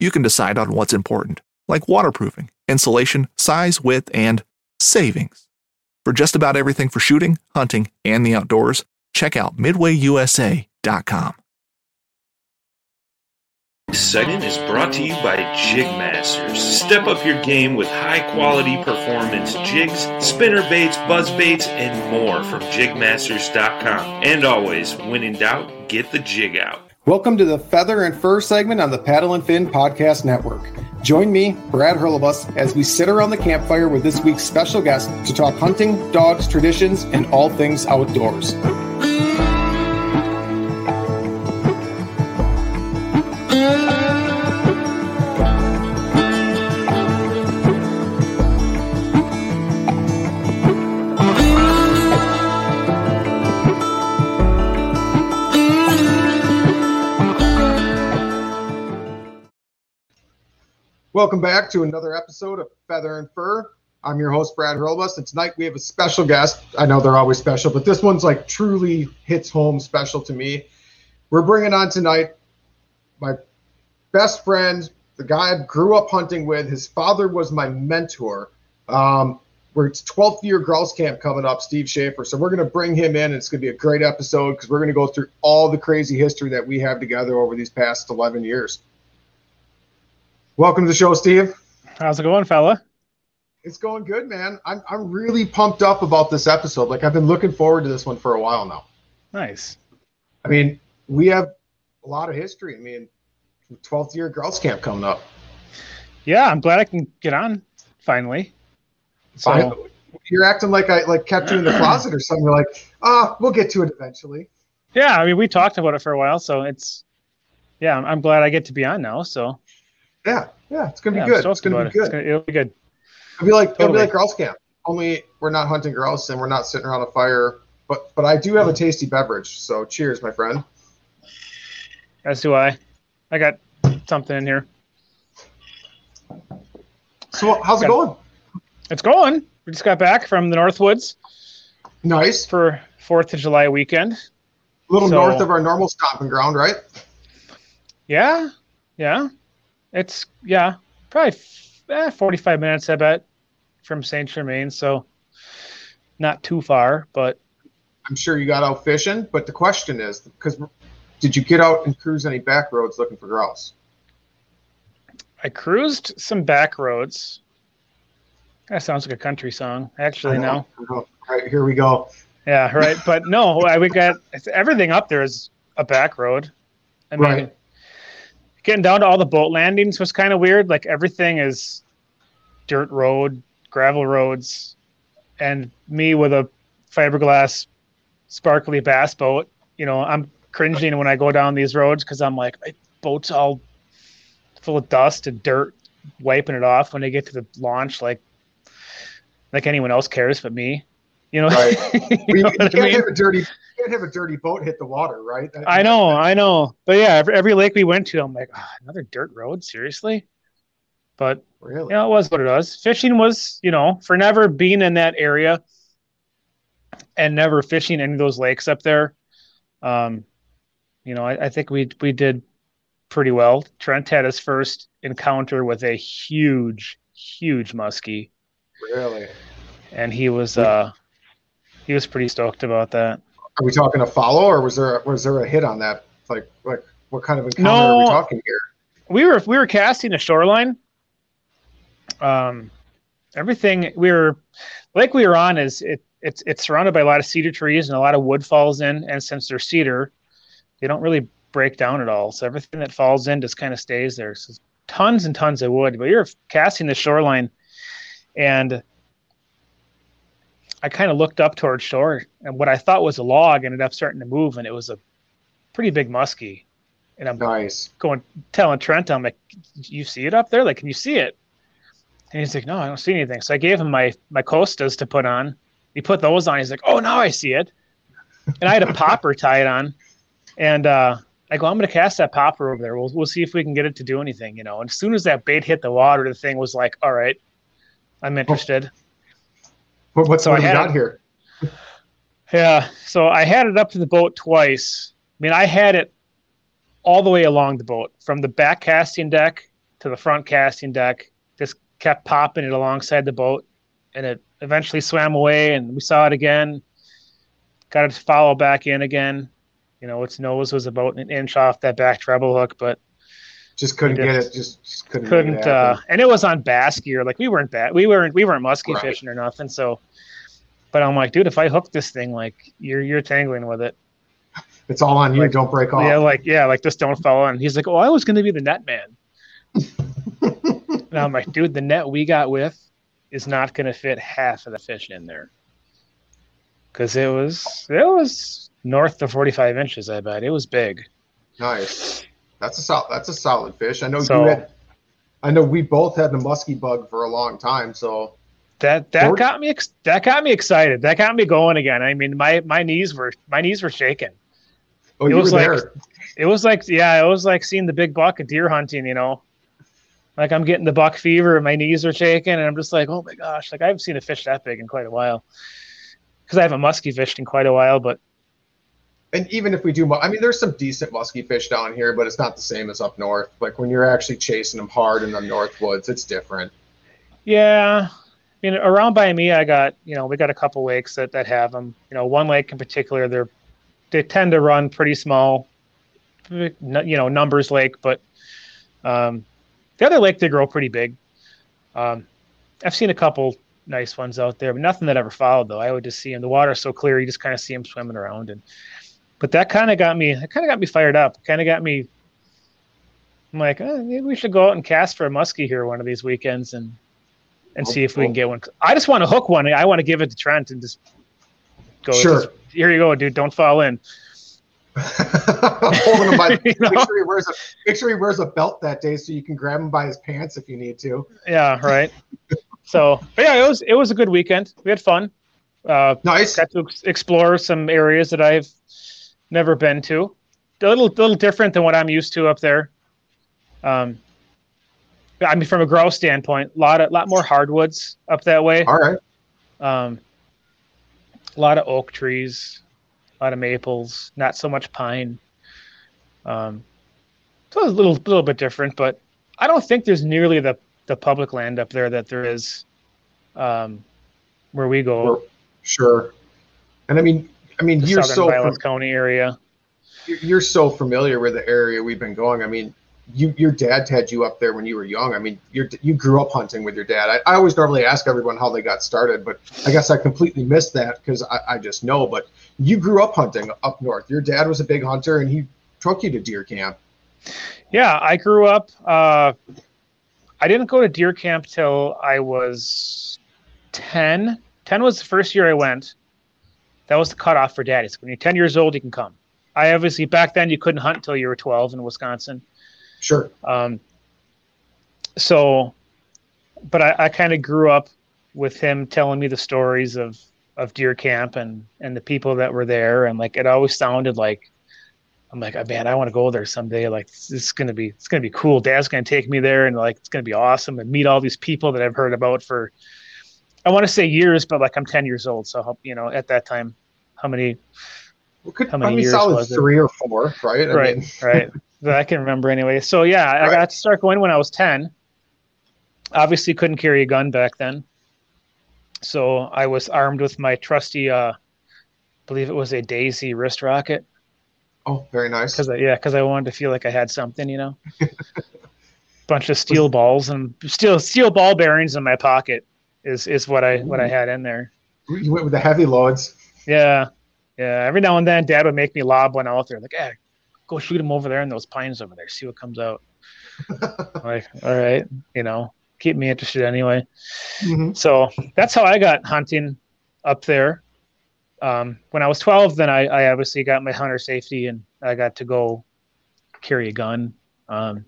you can decide on what's important, like waterproofing, insulation, size, width, and savings. For just about everything for shooting, hunting, and the outdoors, check out midwayusa.com. This segment is brought to you by Jigmasters. Step up your game with high quality performance jigs, spinner baits, buzz baits, and more from jigmasters.com. And always, when in doubt, get the jig out. Welcome to the Feather and Fur segment on the Paddle and Fin Podcast Network. Join me, Brad Hurlebus, as we sit around the campfire with this week's special guest to talk hunting, dogs, traditions, and all things outdoors. Welcome back to another episode of Feather and Fur. I'm your host, Brad Hurlbus, and tonight we have a special guest. I know they're always special, but this one's like truly hits home special to me. We're bringing on tonight my best friend, the guy I grew up hunting with. His father was my mentor. Um, we're it's 12th year grouse camp coming up, Steve Schaefer. So we're going to bring him in. And it's going to be a great episode because we're going to go through all the crazy history that we have together over these past 11 years. Welcome to the show, Steve. How's it going, fella? It's going good, man. I'm, I'm really pumped up about this episode. Like, I've been looking forward to this one for a while now. Nice. I mean, we have a lot of history. I mean, 12th year grouse camp coming up. Yeah, I'm glad I can get on finally. So I, you're acting like I like kept you in the closet or something. You're like, ah, oh, we'll get to it eventually. Yeah, I mean, we talked about it for a while, so it's yeah, I'm, I'm glad I get to be on now. So yeah, yeah, it's gonna be yeah, good. It's gonna be good. It. Gonna, it'll be good. It'll be like totally. it'll be like grouse camp. Only we're not hunting grouse and we're not sitting around a fire. But but I do have a tasty beverage. So cheers, my friend. As do I. I got something in here. So how's got, it going? It's going. We just got back from the Northwoods. Nice for Fourth of July weekend. A little so, north of our normal stomping ground, right? Yeah, yeah. It's yeah, probably eh, 45 minutes, I bet, from Saint Germain. So not too far, but I'm sure you got out fishing. But the question is, because did you get out and cruise any back roads looking for grouse? I cruised some back roads. That sounds like a country song. Actually, no. All right, here we go. Yeah, right. But no, we got everything up there is a back road. I mean, right getting down to all the boat landings was kind of weird. Like everything is dirt road, gravel roads, and me with a fiberglass sparkly bass boat. You know, I'm cringing when I go down these roads because I'm like, my boat's all full of dust and dirt, wiping it off when they get to the launch. Like, like anyone else cares but me. You know, right. you, know can't I mean? have a dirty can't have a dirty boat hit the water, right? I know, I know. But yeah, every, every lake we went to, I'm like, oh, another dirt road, seriously. But Really? you know, it was what it was. Fishing was, you know, for never being in that area and never fishing any of those lakes up there. Um, you know, I, I think we we did pretty well. Trent had his first encounter with a huge, huge muskie, Really? and he was uh he was pretty stoked about that. Are we talking a follow, or was there was there a hit on that? Like like what kind of encounter No. are we talking here? we were we were casting a shoreline. Um, everything we were lake we were on is it it's it's surrounded by a lot of cedar trees and a lot of wood falls in, and since they're cedar, they don't really break down at all. So everything that falls in just kind of stays there. So tons and tons of wood. But were casting the shoreline, and I kind of looked up towards shore, and what I thought was a log ended up starting to move, and it was a pretty big muskie. And I'm Nice. going telling Trent, I'm like, you see it up there? Like, can you see it? And he's like, no, I don't see anything. So I gave him my my Costas to put on. He put those on. He's like, oh, now I see it. And I had a popper tied on, and uh, I go, I'm going to cast that popper over there. We'll we'll see if we can get it to do anything, you know. And as soon as that bait hit the water, the thing was like, all right, I'm interested. What, what's So what I had got here? Yeah. So I had it up to the boat twice. I mean, I had it all the way along the boat from the back casting deck to the front casting deck. Just kept popping it alongside the boat, and it eventually swam away. And we saw it again. Got it to follow back in again. You know, its nose was about an inch off that back treble hook, but Just couldn't I get it. Just, just couldn't. couldn't. it Uh, and it was on bass gear. Like we weren't bad. We weren't. We weren't musky Right. fishing or nothing. So, but I'm like, dude, if I hook this thing, like you're you're tangling with it. it's all on you. like- Don't break off. Yeah, like yeah, like just don't fall in. He's like, oh, I was going to be the net man. and I'm like, dude, the net we got with is not going to fit half of the fish in there. Because it was it was north of 45 inches. I bet it was big. Nice. That's a solid. That's a solid fish. I know So- you had. I know we both had the musky bug for a long time. So That that Or- got me ex- that got me excited. That got me going again. I mean, my my knees were my knees were shaking. oh, It you was were like- there. It was like yeah, it was like seeing the big buck of deer hunting. You know, like I'm getting the buck fever and my knees are shaking, and I'm just like, oh my gosh, like I haven't seen a fish that big in quite a while. Because I haven't musky fished in quite a while, but And even if we do, I mean, there's some decent musky fish down here, but it's not the same as up north. Like when you're actually chasing them hard in the north woods, it's different. yeah, I mean, around by me, I got you know we got a couple lakes that that have them. You know, one lake in particular, they're they tend to run pretty small, you know, numbers lake, but um, the other lake they grow pretty big. Um, I've seen a couple nice ones out there, but nothing that ever followed though. I would just see them. The water's so clear, you just kind of see them swimming around, and but that kind of got me. That kind of got me fired up. Kind of got me. I'm like, oh, maybe we should go out and cast for a muskie here one of these weekends and and see if we can get one. I just want to hook one. I want to give it to Trent and just go. Sure. just- here you go, dude. Don't fall in. Holding him by, You know? make sure he wears a make sure he wears a belt that day so you can grab him by his pants if you need to. Yeah, right. so, but yeah, it was it was a good weekend. We had fun. Uh, Nice. got to ex- explore some areas that I've never been to. A little little different than what I'm used to up there. Um, I mean, from a grow standpoint, a lot of lot more hardwoods up that way. All right. Um, a lot of oak trees, a lot of maples, not so much pine. Um, so it's a little little bit different, but I don't think there's nearly the the public land up there that there is um, where we go, Sure. Sure. And I mean, I mean, you're Southern so Vilas fam- County area. you're- you're so familiar with the area we've been going. I mean, you your dad had you up there when you were young. I mean, you you grew up hunting with your dad. I, I always normally ask everyone how they got started, but I guess I completely missed that because I, I just know. But you grew up hunting up north. Your dad was a big hunter, and he took you to deer camp. Yeah, I grew up. Uh, I didn't go to deer camp till I was 10. 10 was the first year I went. That was the cutoff for daddies. When you're 10 years old, you can come. I obviously, back then, you couldn't hunt until you were 12 in Wisconsin. Sure. Um, so, but I, I kind of grew up with him telling me the stories of, of deer camp and, and the people that were there. And like, it always sounded like I'm like, oh, man, I want to go there someday. Like, this is gonna be, it's gonna be cool. Dad's gonna take me there, and like, it's gonna be awesome, and meet all these people that I've heard about for, I want to say years, but like, I'm 10 years old, so you know, at that time, how many, Well, could, How many I mean, years solid was it? three or four, right? I right, mean, right, that I can remember anyway. So yeah, I Right. got to start going when I was 10. Obviously, couldn't carry a gun back then, so I was armed with my trusty, uh, I believe it was a Daisy wrist rocket. oh, very nice. because yeah, because I wanted to feel like I had something, you know. Bunch of steel balls and steel steel ball bearings in my pocket is is what I what I had in there. You went with the heavy loads. Yeah, yeah. Every now and then, Dad would make me lob one out there, like, "Yeah, go shoot him over there in those pines over there. See what comes out." like, all right, you know, keep me interested anyway. Mhm. So that's how I got hunting up there. Um, when I was 12, then I, I obviously got my hunter safety and I got to go carry a gun. Um,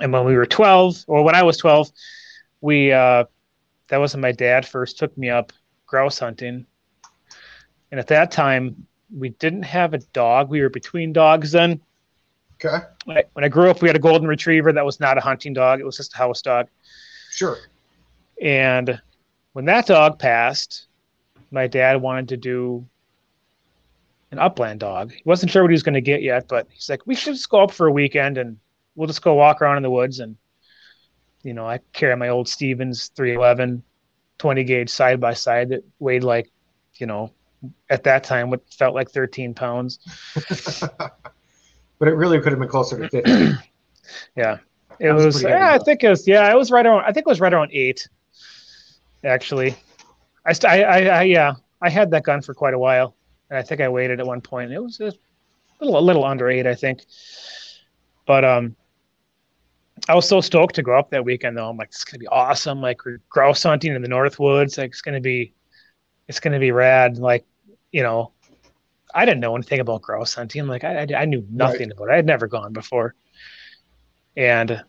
and when we were 12, or when I was 12, we, uh, that was when my dad first took me up grouse hunting. And at that time, we didn't have a dog. We were between dogs then. Okay, Like, When I grew up, we had a golden retriever that was not a hunting dog, it was just a house dog. sure. And when that dog passed, my dad wanted to do an upland dog. He wasn't sure what he was going to get yet, but he's like, we should just go up for a weekend and we'll just go walk around in the woods. And, you know, I carry my old Stevens 311 20 gauge side by side that weighed like, you know, at that time, what felt like 13 pounds. but it really could have been closer to 50. Yeah. It That was was, yeah, I think it was, yeah, I was right around, I think it was right around eight, actually. I, st- I, I, I, yeah, I had that gun for quite a while, and I think I waited at one point. It was a little, a little under eight, I think. But, um, I was so stoked to go up that weekend though. I'm like, it's gonna be awesome. Like we're grouse hunting in the North Woods. Like it's gonna be, it's gonna be rad. Like, you know, I didn't know anything about grouse hunting. Like I, I, I knew nothing about it. I had never gone before. And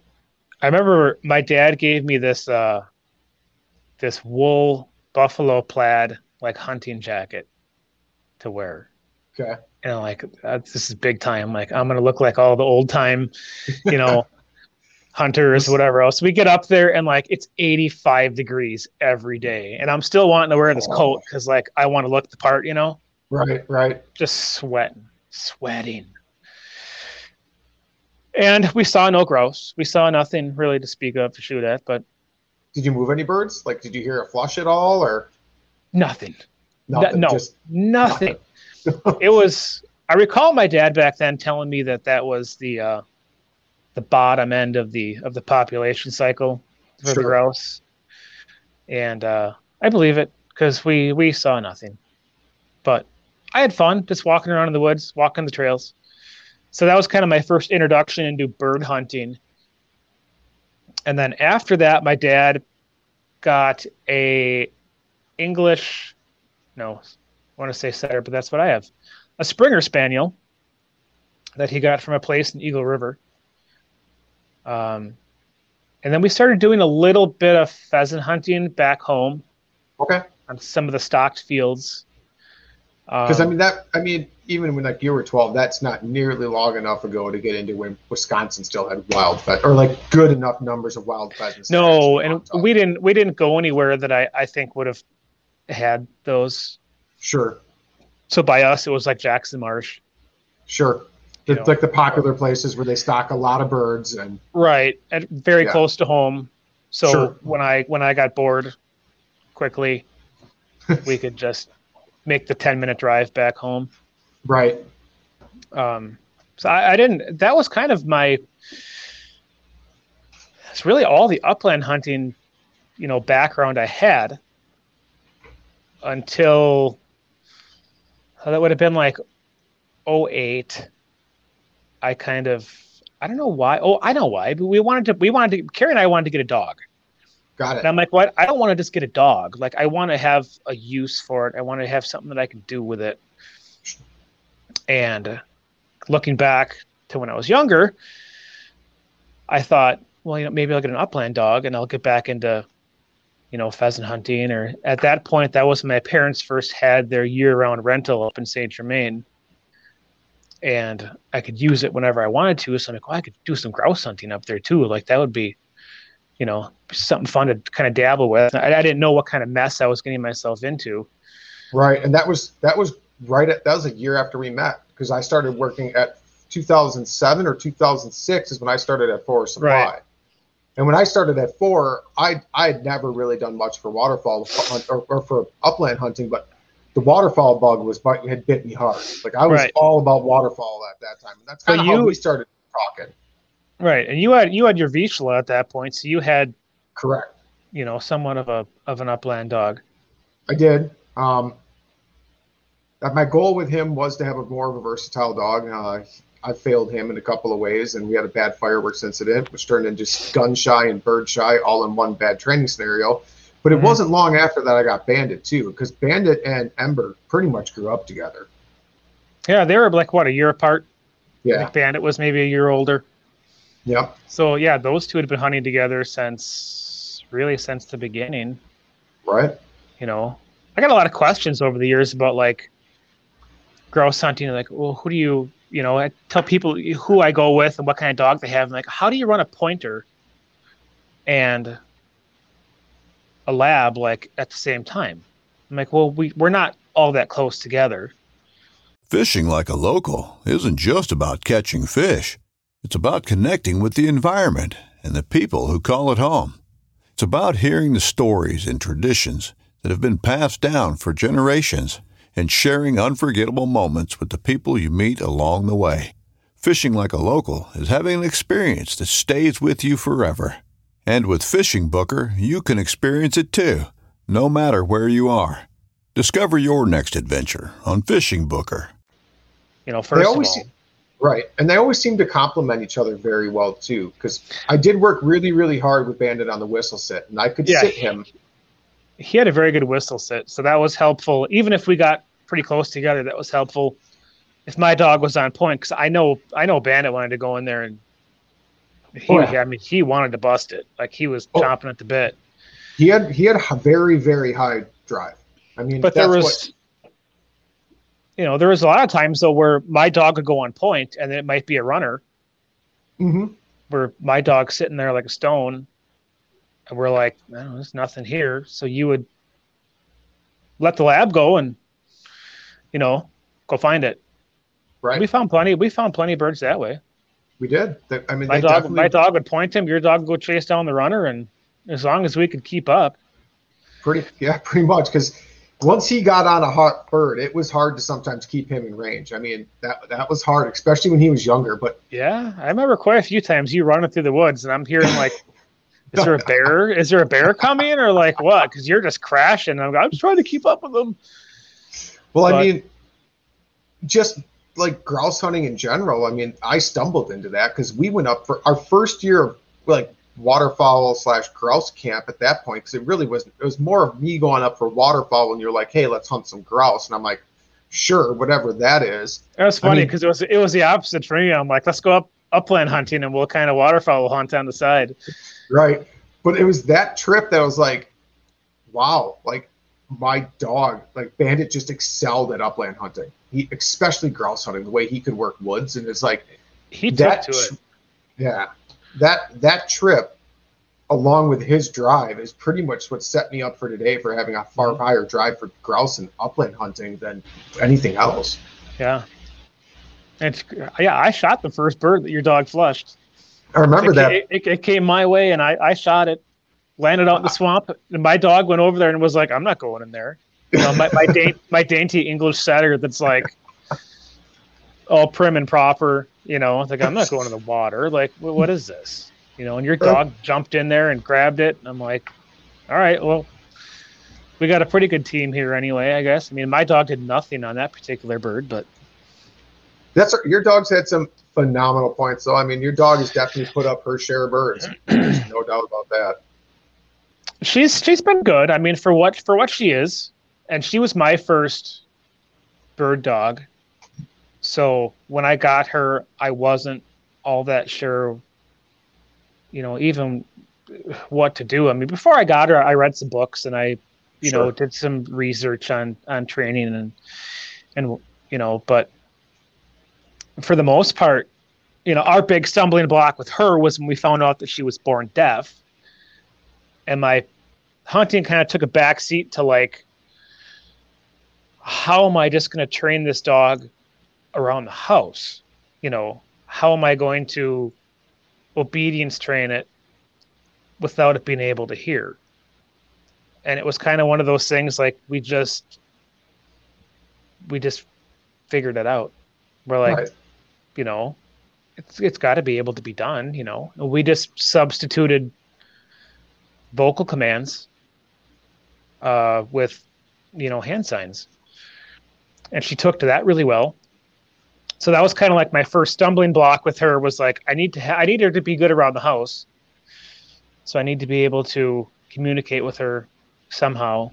I remember my dad gave me this uh this wool buffalo plaid like hunting jacket to wear. Okay. And I'm like, this is big time. Like I'm gonna look like all the old time, you know, hunters, whatever else. We get up there and like it's 85 degrees every day, and I'm still wanting to wear this coat because like I want to look the part, you know Right, right. just sweating, sweating. And we saw no grouse. We saw nothing really to speak of to shoot at, but Did you move any birds? Like, did you hear a flush at all, or nothing. nothing? no, Just nothing. it was. I recall my dad back then telling me that that was the uh, the bottom end of the of the population cycle for the Sure. grouse, and uh, I believe it because we we saw nothing. But I had fun just walking around in the woods, walking the trails. So that was kind of my first introduction into bird hunting. And then after that, my dad got a English, no, I want to say setter, but that's what I have, a Springer Spaniel that he got from a place in Eagle River. Um, and then we started doing a little bit of pheasant hunting back home okay. on some of the stocked fields. Because I Um, mean that. I mean, even when like you were 12, that's not nearly long enough ago to get into when Wisconsin still had wild phe- or like good enough numbers of wild pheasants. no, and we didn't we didn't go anywhere that I I think would have had those. sure, So by us, it was like Jackson Marsh, sure. You It's know. like the popular places where they stock a lot of birds and right, and very Yeah. close to home. So Sure. when I when I got bored, quickly, we could just make the ten minute drive back home. right. Um, so I, I didn't. That was kind of my. It's really all the upland hunting, you know, background I had. Until uh, that would have been like 08. I kind of I don't know why. Oh, I know why. But we wanted to we wanted to Carrie and I wanted to get a dog. Got it. And. I'm like, what? I don't want to just get a dog. Like, I want to have a use for it. I want to have something that I can do with it. And looking back to when I was younger, I thought, well, you know, maybe I'll get an upland dog and I'll get back into, you know, pheasant hunting. Or at that point, that was my parents first had their year-round rental up in Saint Germain. And I could use it whenever I wanted to. So I'm like, well, I could do some grouse hunting up there too. Like that would be, you know, something fun to kind of dabble with. I, I didn't know what kind of mess I was getting myself into. Right, and that was that was right at that was a year after we met because I started working at 2007 or 2006 is when I started at Forest Supply. Right. And when I started at four, I I had never really done much for waterfowl hunt or, or for upland hunting, but the waterfowl bug was had bit me hard. Like I was right. all about waterfowl at that time, and that's kind of how we started talking. Right, and you had you had your Vizsla at that point, so you had correct. You know, somewhat of a of an upland dog. I did. Um, my goal with him was to have a more of a versatile dog. Uh, I failed him in a couple of ways, and we had a bad fireworks incident, which turned into gun shy and bird shy all in one bad training scenario. But it mm-hmm. wasn't long after that I got Bandit too, because Bandit and Ember pretty much grew up together. Yeah, they were like what a year apart. Yeah, Bandit was maybe a year older. Yep. So yeah, those two had been hunting together since really since the beginning. Right. You know, I got a lot of questions over the years about like grouse hunting. And like, well, who do you, you know, I tell people who I go with and what kind of dog they have. I'm like, how do you run a pointer and a lab like at the same time? I'm like, well, we, we're not all that close together. Fishing like a local isn't just about catching fish. It's about connecting with the environment and the people who call it home. It's about hearing the stories and traditions that have been passed down for generations and sharing unforgettable moments with the people you meet along the way. Fishing like a local is having an experience that stays with you forever. And with Fishing Booker, you can experience it too, no matter where you are. Discover your next adventure on Fishing Booker. You know, first of all, seem, right, and they always seem to complement each other very well too. Because I did work really, really hard with Bandit on the whistle sit, and I could yeah, sit him he had a very good whistle sit, so that was helpful. Even if we got pretty close together, that was helpful. If my dog was on point, because I know I know Bandit wanted to go in there and he, oh, yeah. I mean, he wanted to bust it. Like he was oh. chomping at the bit. He had he had a very very high drive. I mean, but there was, what... you know, there was a lot of times though where my dog would go on point and then it might be a runner. Mm-hmm. Where my dog's sitting there like a stone, and we're like, no, there's nothing here. So you would let the lab go and, you know, go find it. Right. We found plenty. We found plenty of birds that way. We did. I mean, my dog. Definitely... My dog would point him. Your dog would go chase down the runner, and as long as we could keep up. Pretty, yeah, pretty much. Because once he got on a hot bird, it was hard to sometimes keep him in range. I mean, that that was hard, especially when he was younger. But yeah, I remember quite a few times you running through the woods, and I'm hearing like is there a bear? Is there a bear coming or like what? Because you're just crashing. I'm, I'm just trying to keep up with them. Well, but, I mean, just like grouse hunting in general. I mean, I stumbled into that because we went up for our first year of like waterfowl slash grouse camp at that point because it really was it was more of me going up for waterfowl and you're like, hey, let's hunt some grouse, and I'm like, sure, whatever that is. It was funny because I mean, it was it was the opposite for me. I'm like, let's go up upland hunting and we'll kind of waterfowl hunt on the side. Right. But it was that trip that was like, wow, like my dog, like Bandit just excelled at upland hunting. He especially grouse hunting, the way he could work woods. And it's like he that, took to it. Yeah. That that trip along with his drive is pretty much what set me up for today for having a far mm-hmm. higher drive for grouse and upland hunting than anything else. Yeah. It's yeah, I shot the first bird that your dog flushed. I remember it, that. It, it, came my way, and I, I shot it, landed out in the swamp, and my dog went over there and was like, "I'm not going in there." You know, my my, da- my dainty English setter that's like all prim and proper. You know, like I'm not going to the water. Like, what is this? You know, and your dog jumped in there and grabbed it, and I'm like, "All right, well." We got a pretty good team here anyway, I guess. I mean, my dog did nothing on that particular bird, but that's your dog's had some phenomenal points. So I mean, your dog has definitely put up her share of birds. There's no doubt about that. She's she's been good. I mean, for what for what she is, and she was my first bird dog. So when I got her, I wasn't all that sure. You know, even what to do. I mean, before I got her, I read some books and I, you sure. know, did some research on on training and and you know, but for the most part, you know, our big stumbling block with her was when we found out that she was born deaf. And my hunting kind of took a back seat to like, how am I just going to train this dog around the house? You know, how am I going to obedience train it without it being able to hear? And it was kind of one of those things like we just, we just figured it out. We're like, right. you know, it's it's got to be able to be done. You know, we just substituted vocal commands uh, with you know hand signs, and she took to that really well. So that was kind of like my first stumbling block with her was like I need to ha- I need her to be good around the house, so I need to be able to communicate with her somehow.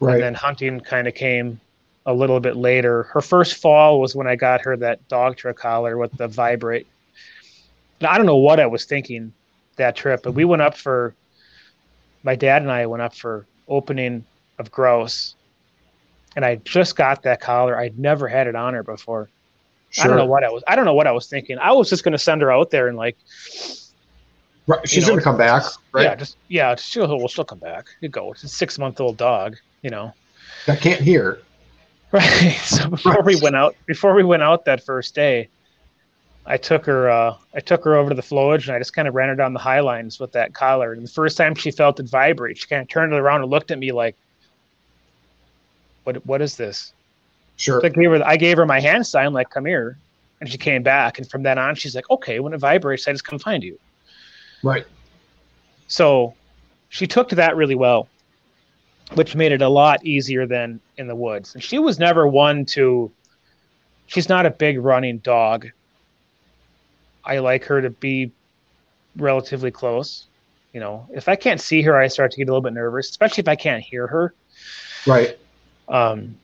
Right. And then hunting kind of came a little bit later. Her first fall was when I got her that Dogtra collar with the vibrate. Now, I don't know what I was thinking that trip, but we went up for my dad and I went up for opening of grouse, and I just got that collar. I'd never had it on her before. Sure. I don't know what I was. I don't know what I was thinking. I was just going to send her out there and like. Right, she's going to come back, right? Yeah, just yeah. She'll well, she'll come back. You go. It's a six month old dog, you know. That can't hear. Right. So before right. we went out, before we went out that first day, I took her. Uh, I took her over to the flowage, and I just kind of ran her down the high lines with that collar. And the first time she felt it vibrate, she kind of turned it around and looked at me like, "What? What is this?" Sure. So I gave her. I gave her my hand sign, like, "Come here," and she came back. And from then on, she's like, "Okay, when it vibrates, I just come find you." Right. So, she took to that really well which made it a lot easier than in the woods. And she was never one to, she's not a big running dog. I like her to be relatively close. You know, if I can't see her, I start to get a little bit nervous, especially if I can't hear her. Right. Um,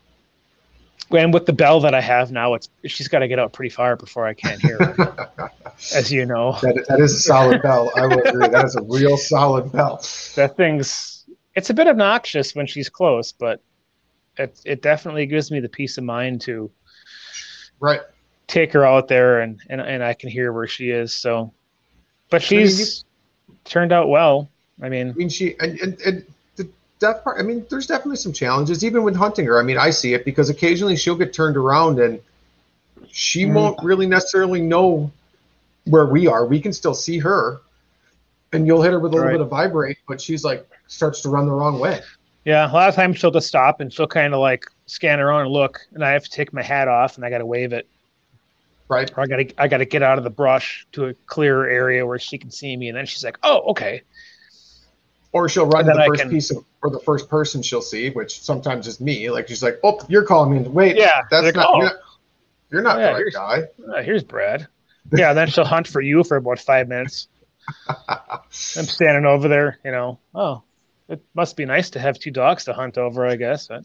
and with the bell that I have now, it's she's got to get out pretty far before I can't hear her, as you know. That, that is a solid bell. I will agree. That is a real solid bell. That thing's it's a bit obnoxious when she's close, but it it definitely gives me the peace of mind to right take her out there and and, and I can hear where she is. So, but she's I mean, you, turned out well. I mean, I mean she and, and, and part. I mean, there's definitely some challenges even with hunting her. I mean, I see it because occasionally she'll get turned around and she mm. won't really necessarily know where we are. We can still see her, and you'll hit her with a little bit of vibrate, but she's like starts to run the wrong way. Yeah, a lot of times she'll just stop and she'll kind of like scan around and look, and I have to take my hat off and I got to wave it. Right. Or I got to I got to get out of the brush to a clearer area where she can see me, and then she's like, "Oh, okay." Or she'll run to the first can, piece of, or the first person she'll see, which sometimes is me. Like she's like, "Oh, you're calling me." Wait, yeah, that's like, not, oh. you're not. You're not oh, yeah, the right guy. Uh, here's Brad. Yeah, then she'll hunt for you for about five minutes. I'm standing over there, you know. Oh, it must be nice to have two dogs to hunt over, I guess. But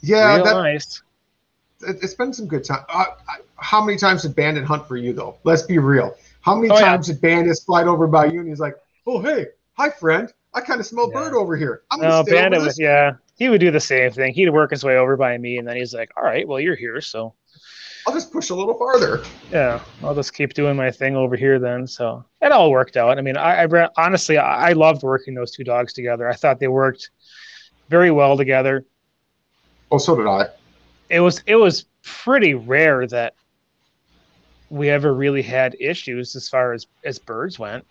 yeah, that, nice. It's been some good time. Uh, how many times did Bandit hunt for you though? Let's be real. How many oh, times yeah. did Bandit slide over by you and he's like, "Oh hey, hi friend, I kind of smell yeah. bird over here." I'm no, Bandit was yeah. He would do the same thing. He'd work his way over by me, and then he's like, "All right, well you're here, so." I'll just push a little farther. Yeah, I'll just keep doing my thing over here then. So it all worked out. I mean, I, I honestly I, I loved working those two dogs together. I thought they worked very well together. Oh, so did I. It was it was pretty rare that we ever really had issues as far as as birds went.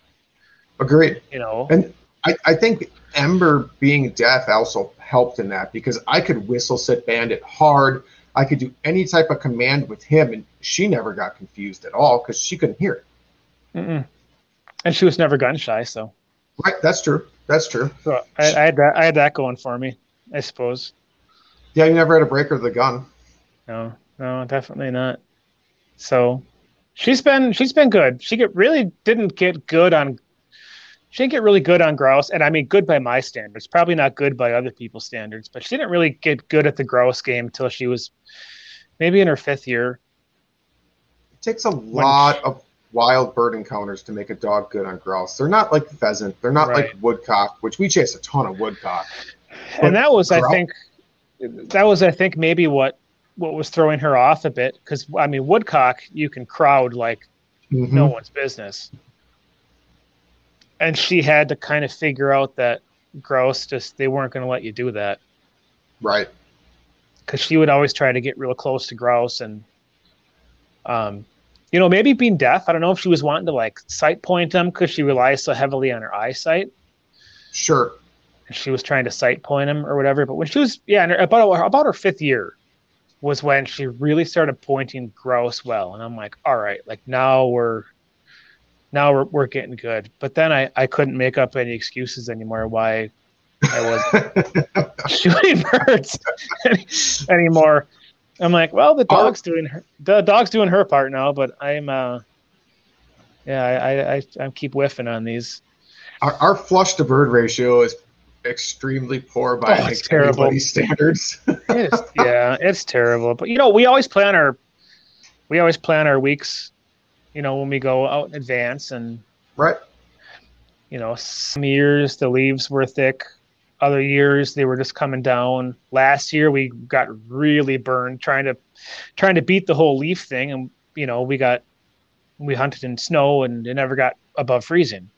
Agreed. You know, and I, I think Ember being deaf also helped in that because I could whistle sit bandit hard I could do any type of command with him, and she never got confused at all because she couldn't hear it. Mm-mm. And she was never gun shy, so. Right, that's true. That's true. So I, I, had that. I had that going for me, I suppose. Yeah, you never had a breaker of the gun. No, no, definitely not. So, she's been she's been good. She get really didn't get good on she didn't get really good on grouse, and I mean good by my standards. Probably not good by other people's standards, but she didn't really get good at the grouse game until she was maybe in her fifth year. It takes a lot she, of wild bird encounters to make a dog good on grouse. They're not like pheasant. They're not right. like woodcock, which we chase a ton of woodcock. And that was, grouse, I think, that was, I think, maybe what what was throwing her off a bit because I mean woodcock you can crowd like Mhm. no one's business, and she had to kind of figure out that grouse just they weren't going to let you do that. Right. because she would always try to get real close to grouse and um you know maybe being deaf. I don't know if she was wanting to like sight point them because she relies so heavily on her eyesight. Sure. and she was trying to sight point him or whatever. But when she was yeah about about her fifth year was when she really started pointing grouse well. And i'm like all right like now we're now we're, we're getting good but then i i couldn't make up any excuses anymore why i wasn't shooting birds any- anymore. I'm like, well, the dog's doing her, the dog's doing her part now, but I'm, uh, yeah, I, I, I, I keep whiffing on these. Our, our flush to bird ratio is extremely poor by Oh, it's terrible. standards. It's, yeah, it's terrible. But you know, we always plan our, we always plan our weeks, you know, when we go out in advance, and right. you know, some years the leaves were thick, other years they were just coming down. Last year we got really burned trying to trying to beat the whole leaf thing, and you know, we got we hunted in snow and it never got above freezing.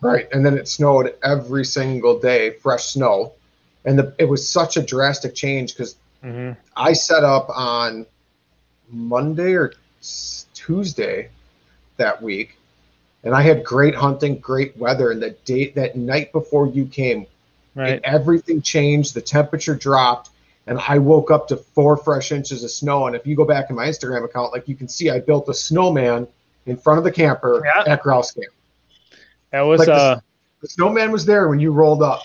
Right. And then it snowed every single day, fresh snow. And the, it was such a drastic change because Mm-hmm. I set up on Monday or Tuesday that week, and I had great hunting, great weather. And the date that night before you came, Right. and everything changed. The temperature dropped, and I woke up to four fresh inches of snow. And if you go back in my Instagram account, like you can see, I built a snowman in front of the camper Yeah. at grouse camp. That was Like the- uh, The snowman was there when you rolled up.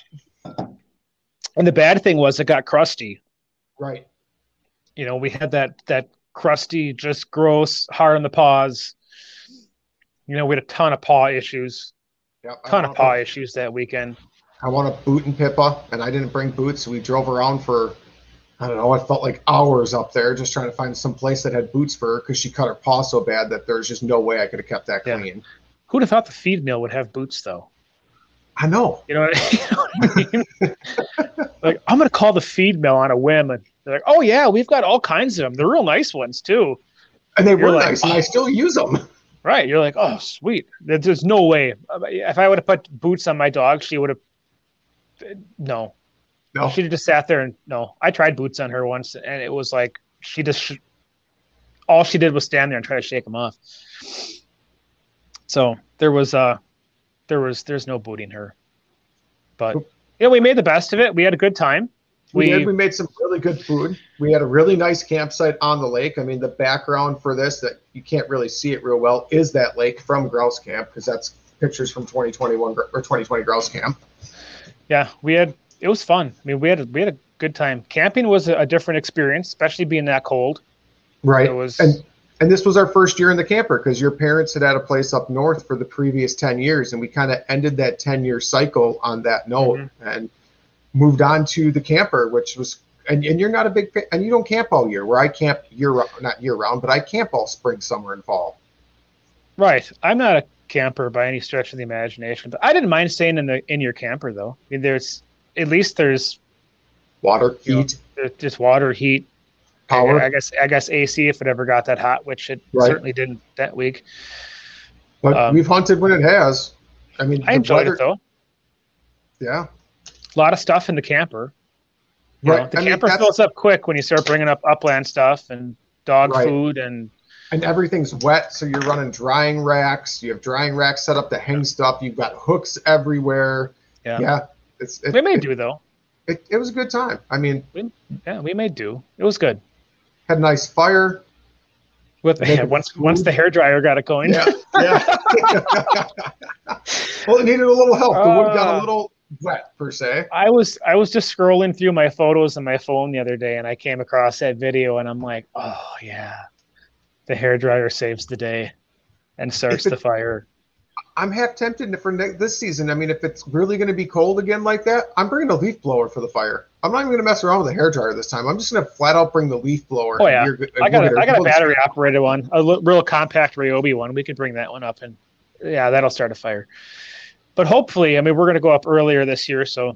and the bad thing was it got crusty. Right. You know, we had that that crusty, just gross, hard on the paws. You know, we had a ton of paw issues, Yep. Ton of paw issues that weekend. I want a boot and Pippa, and I didn't bring boots. So we drove around for, I don't know, it felt like hours up there just trying to find some place that had boots for her because she cut her paw so bad that there's just no way I could have kept that Yeah. clean. Who'd have thought the feed mill would have boots though? I know. You know what, you know what I mean? like, I'm gonna call the feed mill on a whim, and they're like, "Oh yeah, we've got all kinds of them. They're real nice ones too." And they You're were like, nice, and I still use them. Right? You're like, "Oh sweet." There's no way. If I would have put boots on my dog, she would have. No, No. she'd have just sat there and no. I tried boots on her once, and it was like she just sh- all she did was stand there and try to shake them off. So there was uh there was there's no booting her, but you know we made the best of it. We had a good time. We, We, did. We made some really good food. We had a really nice campsite on the lake. I mean, the background for this that you can't really see it real well is that lake from Grouse Camp because that's pictures from 2021 or 2020 Grouse Camp. yeah we had it was fun. I mean we had a, we had a good time. Camping was a, a different experience, especially being that cold. Right. It was and and this was our first year in the camper because your parents had had a place up north for the previous 10 years and we kind of ended that 10 year cycle on that note Mm-hmm. and moved on to the camper which was and, and you're not a big fan and you don't camp all year where i camp year not year round but i camp all spring summer and fall right. I'm not a camper by any stretch of the imagination, but I didn't mind staying in the in your camper though. I mean, there's at least there's water You know, heat just water, heat, power I, I guess I guess AC if it ever got that hot, which it Right. certainly didn't that week. but um, we've hunted when it has i mean I enjoyed weather- it though. yeah A lot of stuff in the camper. You know, the I camper that's- fills up quick when you start bringing up upland stuff and dog Right. food and and everything's wet so you're running drying racks you have drying racks set up to hang stuff you've got hooks everywhere Yeah. yeah it's it, we made it, do though. it, it was a good time i mean Yeah, we may do. It was good. had a nice fire With yeah, once once the hair dryer got it going. yeah yeah well it needed a little help the wood got Uh, a little wet per se I was I was just scrolling through my photos on my phone the other day and I came across that video and I'm like, oh yeah, the hair dryer saves the day and starts the fire. i'm half tempted for this season i mean if it's really going to be cold again like that i'm bringing a leaf blower for the fire i'm not even going to mess around with the hair dryer this time i'm just going to flat out bring the leaf blower Oh, yeah. I got a, I got a battery operated one, a real compact Ryobi one. We could bring that one up and yeah, that'll start a fire. But hopefully, I mean, we're going to go up earlier this year, so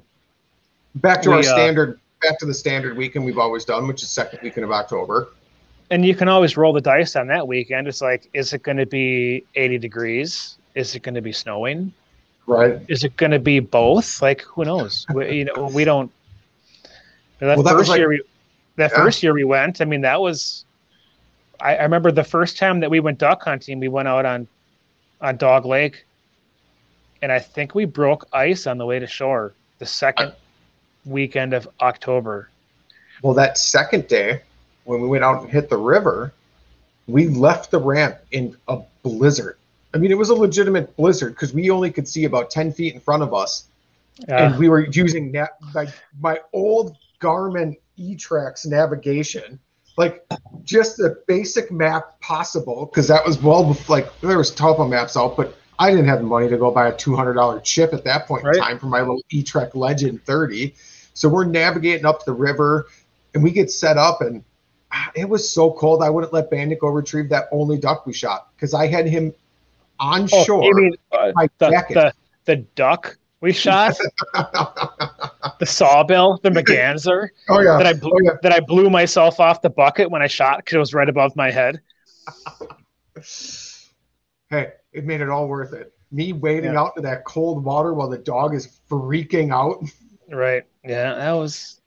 back to we, our uh, standard back to the standard weekend we've always done which is second weekend of october and you can always roll the dice on that weekend. It's like, is it going to be 80 degrees? Is it going to be snowing? Right. Is it going to be both? Like, who knows? we, you know, we don't. That Well, that first like- year, we, that Yeah. first year we went. I mean, that was. I, I remember the first time that we went duck hunting. We went out on, on Dog Lake, and I think we broke ice on the way to shore the second weekend of October. Well, that second day, when we went out and hit the river, we left the ramp in a blizzard. I mean, it was a legitimate blizzard because we only could see about 10 feet in front of us. and we were using that like my old Garmin eTrex navigation, like just the basic map possible, because that was well before, like there was topo maps out, but I didn't have the money to go buy a two hundred dollar chip at that point Right. in time for my little eTrex Legend thirty. So we're navigating up the river, and we get set up, and ah, it was so cold. I wouldn't let Bandit go retrieve that only duck we shot because I had him on Oh, shore. you mean uh, my the, jacket. the the duck we shot, the sawbill, the merganser oh yeah, that I blew, oh yeah. that I blew myself off the bucket when I shot because it was right above my head. hey, it made it all worth it. Me wading Yeah. out to that cold water while the dog is freaking out. Right. Yeah, that was.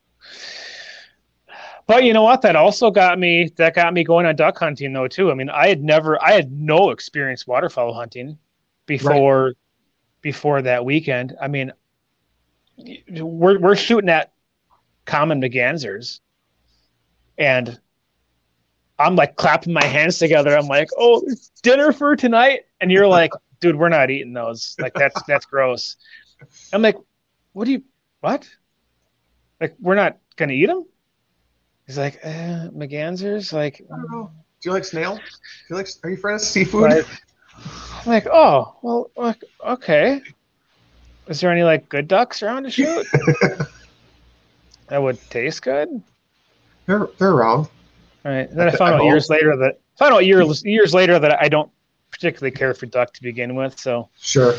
But you know what? That also got me. That got me going on duck hunting though too. I mean, I had never, I had no experience waterfowl hunting before, before that weekend. I mean, we're we're shooting at common mergansers, and I'm like clapping my hands together. I'm like, "Oh, dinner for tonight," and you're like, "Dude, we're not eating those. Like that's that's gross." I'm like, "What do you? What? Like we're not gonna eat them?" He's like, uh, "Mergansers, like." I don't know. Do you like snail? Do you like? Are you friends of seafood? Right. I'm like, oh, well, like, okay. Is there any like good ducks around to shoot? that would taste good. They're they're around. right. Then I I found out years later that found out years years later that I don't particularly care for duck to begin with. So Sure.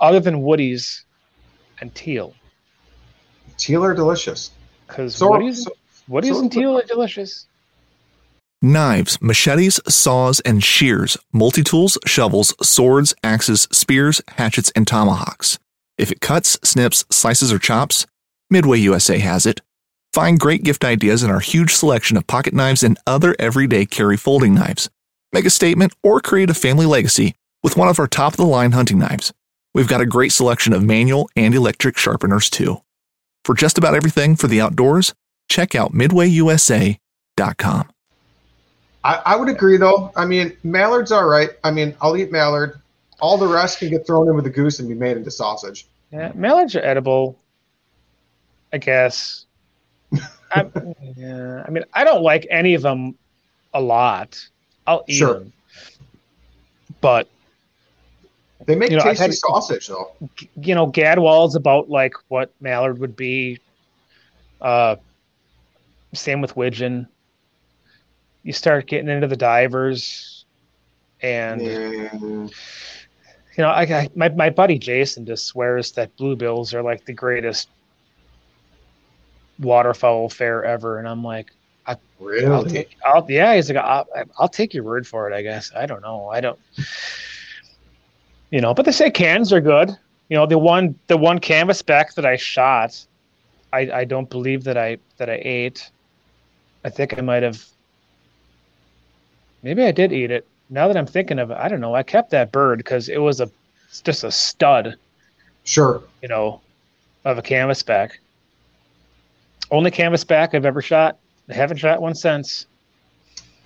other than woodies and teal, Teal are delicious. because So, woodies, so woodies so- and teal are delicious. Knives, machetes, saws, and shears, multi tools, shovels, swords, axes, spears, hatchets, and tomahawks. If it cuts, snips, slices, or chops, Midway USA has it. Find great gift ideas in our huge selection of pocket knives and other everyday carry folding knives. Make a statement or create a family legacy with one of our top of the line hunting knives. We've got a great selection of manual and electric sharpeners too. For just about everything for the outdoors, check out midwayusa.com. I, I would agree though. I mean, mallard's all right. I mean, I'll eat mallard. All the rest can get thrown in with the goose and be made into sausage. Yeah, mallards are edible, I guess. I, yeah, I mean, I don't like any of them a lot. I'll eat Sure. them, but They make You know, tasty had- sausage though. you know, Gadwall's about like what mallard would be. Uh, same with widgeon. You start getting into the divers, and Mm, you know, I, I my my buddy Jason just swears that bluebills are like the greatest waterfowl fare ever, and I'm like, I'll really? take, I'll, yeah, he's like, I'll, I'll take your word for it, I guess. I don't know. I don't, you know, but they say cans are good. You know, the one, the one canvas back that I shot, I, I don't believe that I, that I ate. I think I might have, maybe I did eat it. Now that I'm thinking of it, I don't know. I kept that bird because it was a, it's just a stud, Sure. you know, of a canvas back. Only canvas back I've ever shot. I haven't shot one since.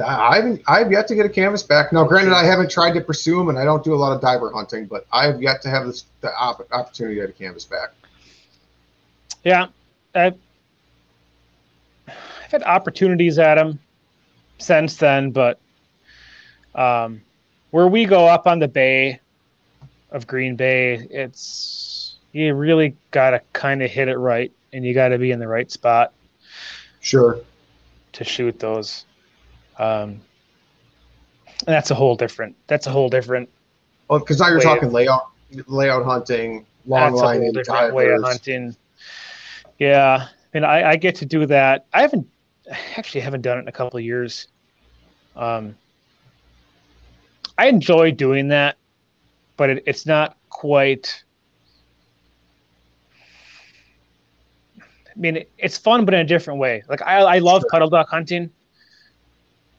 I haven't. I've yet to get a canvas back. Now, granted, I haven't tried to pursue them, and I don't do a lot of diver hunting, but I have yet to have this the op- opportunity to get a canvas back. Yeah, I've, I've had opportunities at them since then, but um, where we go up on the bay of Green Bay, it's you really got to kind of hit it right, and you got to be in the right spot Sure. To shoot those. Um, and that's a whole different. That's a whole different. Well, because now you're talking layout, layout hunting, long that's a line whole in different way of hunting. Yeah, and I, I get to do that. I haven't actually haven't done it in a couple of years. Um, I enjoy doing that, but it, it's not quite. I mean, it's fun, but in a different way. Like I, I love sure. puddle duck hunting.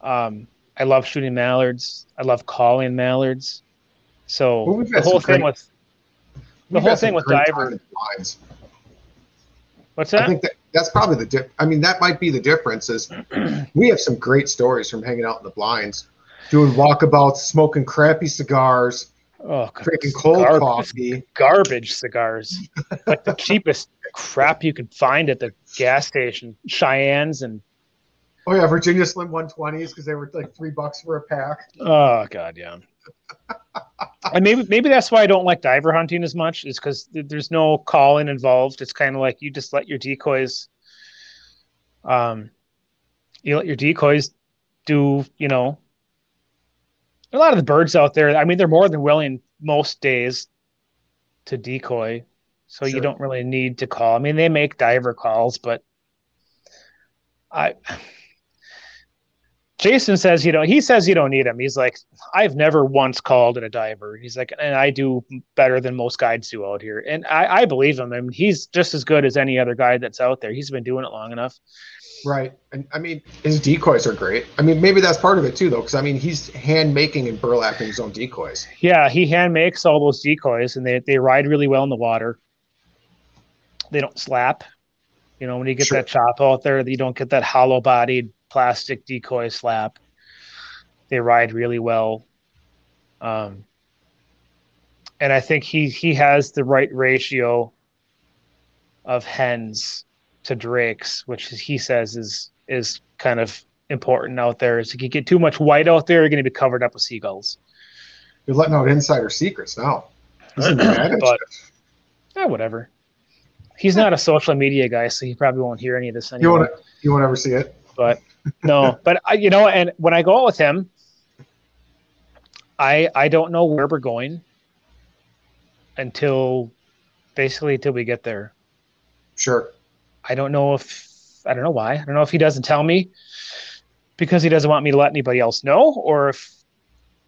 Um, I love shooting mallards. I love calling mallards. So well, the whole thing great, with the whole thing with diver. What's that? I think that that's probably the dip. I mean, that might be the difference. Is we have some great stories from hanging out in the blinds, doing walkabouts, smoking crappy cigars, oh, drinking cold garbage, coffee, garbage cigars, like the cheapest crap you could find at the gas station, Cheyennes and. Oh yeah, Virginia Slim 120s because they were like three bucks for a pack. Oh god, yeah. and maybe maybe that's why I don't like diver hunting as much is because there's no calling involved. It's kind of like you just let your decoys, um, you let your decoys do. You know, a lot of the birds out there. I mean, they're more than willing most days to decoy, so sure. you don't really need to call. I mean, they make diver calls, but I Jason says, you know, he says you don't need him. He's like, I've never once called in a diver. He's like, and I do better than most guides do out here. And I, I believe him. I mean, he's just as good as any other guy that's out there. He's been doing it long enough. Right. And I mean, his decoys are great. I mean, maybe that's part of it too, though, because I mean, he's hand making and burlapping his own decoys. Yeah, he hand makes all those decoys and they, they ride really well in the water. They don't slap. You know, when you get sure. that chop out there, you don't get that hollow bodied plastic decoy slap. They ride really well. Um, and I think he he has the right ratio of hens to drakes, which he says is is kind of important out there. Is if you get too much white out there, you're going to be covered up with seagulls. You're letting out insider secrets now. but, yeah, whatever. He's not a social media guy, so he probably won't hear any of this anymore. You won't, you won't ever see it. But no, but I, you know, and when I go out with him, I I don't know where we're going until basically until we get there. Sure. I don't know if I don't know why. I don't know if he doesn't tell me because he doesn't want me to let anybody else know, or if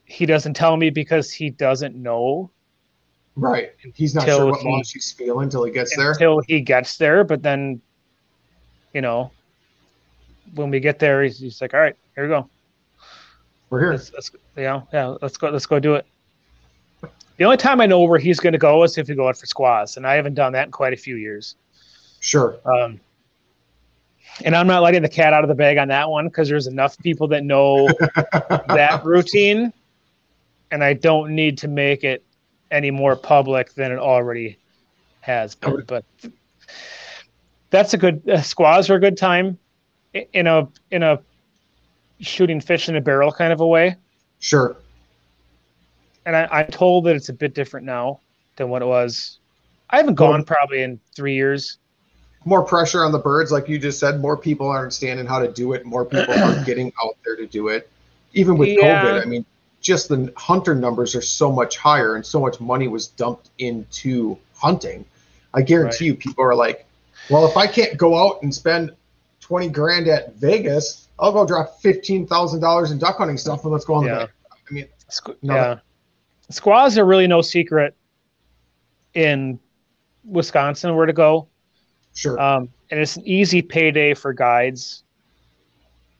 he doesn't tell me because he doesn't know. Right. He's not sure what he, launch he's feeling until he gets there. Until he gets there, but then, you know, when we get there, he's, he's like, "All right, here we go. We're here. Let's, let's, know, yeah, let's go. Let's go do it." The only time I know where he's going to go is if we go out for squaws, and I haven't done that in quite a few years. Sure. Um, and I'm not letting the cat out of the bag on that one because there's enough people that know that routine, and I don't need to make it any more public than it already has been. But that's a good uh, squaws are a good time in a in a shooting fish in a barrel kind of a way. Sure. And I, I'm told that it's a bit different now than what it was. I haven't gone probably in three years. More pressure on the birds, like you just said. More people are understanding how to do it. More people are getting out there to do it. Even with yeah. COVID, I mean, just the hunter numbers are so much higher, and so much money was dumped into hunting. I guarantee right. you, people are like, "Well, if I can't go out and spend 20 grand at Vegas, I'll go drop $15,000 in duck hunting stuff and let's go on yeah. the bay. I mean, no. yeah. Squaws are really no secret in Wisconsin where to go. Sure. Um, and it's an easy payday for guides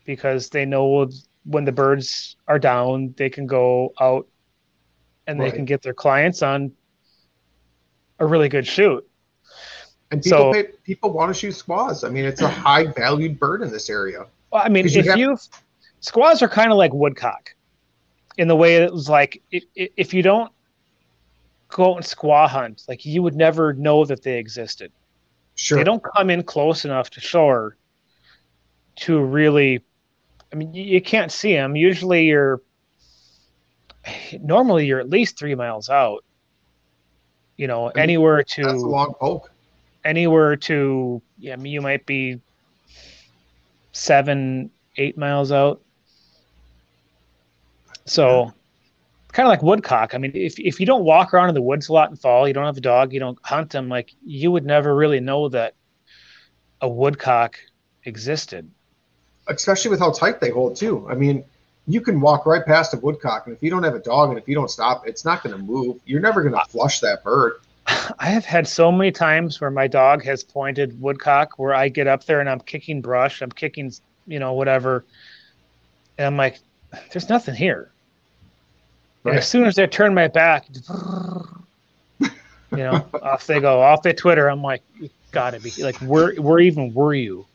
because they know when the birds are down, they can go out and right. they can get their clients on a really good shoot. And people so, pay, people want to shoot squaws. I mean, it's a high valued bird in this area. Well, I mean, if you, have, squaws are kind of like woodcock, in the way it was like if, if you don't go and squaw hunt, like you would never know that they existed. Sure. They don't come in close enough to shore to really. I mean, you, can't see them. Usually, you're normally you're at least three miles out. You know, I mean, anywhere to that's a long poke anywhere to yeah, you might be seven, eight miles out. So kind of like woodcock. I mean, if if you don't walk around in the woods a lot in fall, you don't have a dog, you don't hunt them, like you would never really know that a woodcock existed. especially with how tight they hold too. I mean, you can walk right past a woodcock, and if you don't have a dog and if you don't stop, it's not going to move. You're never going to flush that bird. I have had so many times where my dog has pointed woodcock where I get up there and I'm kicking brush, I'm kicking, you know, whatever. And I'm like, there's nothing here. Right. As soon as I turn my back, you know, off they go, off at Twitter. I'm like, gotta be like, where, where even were you?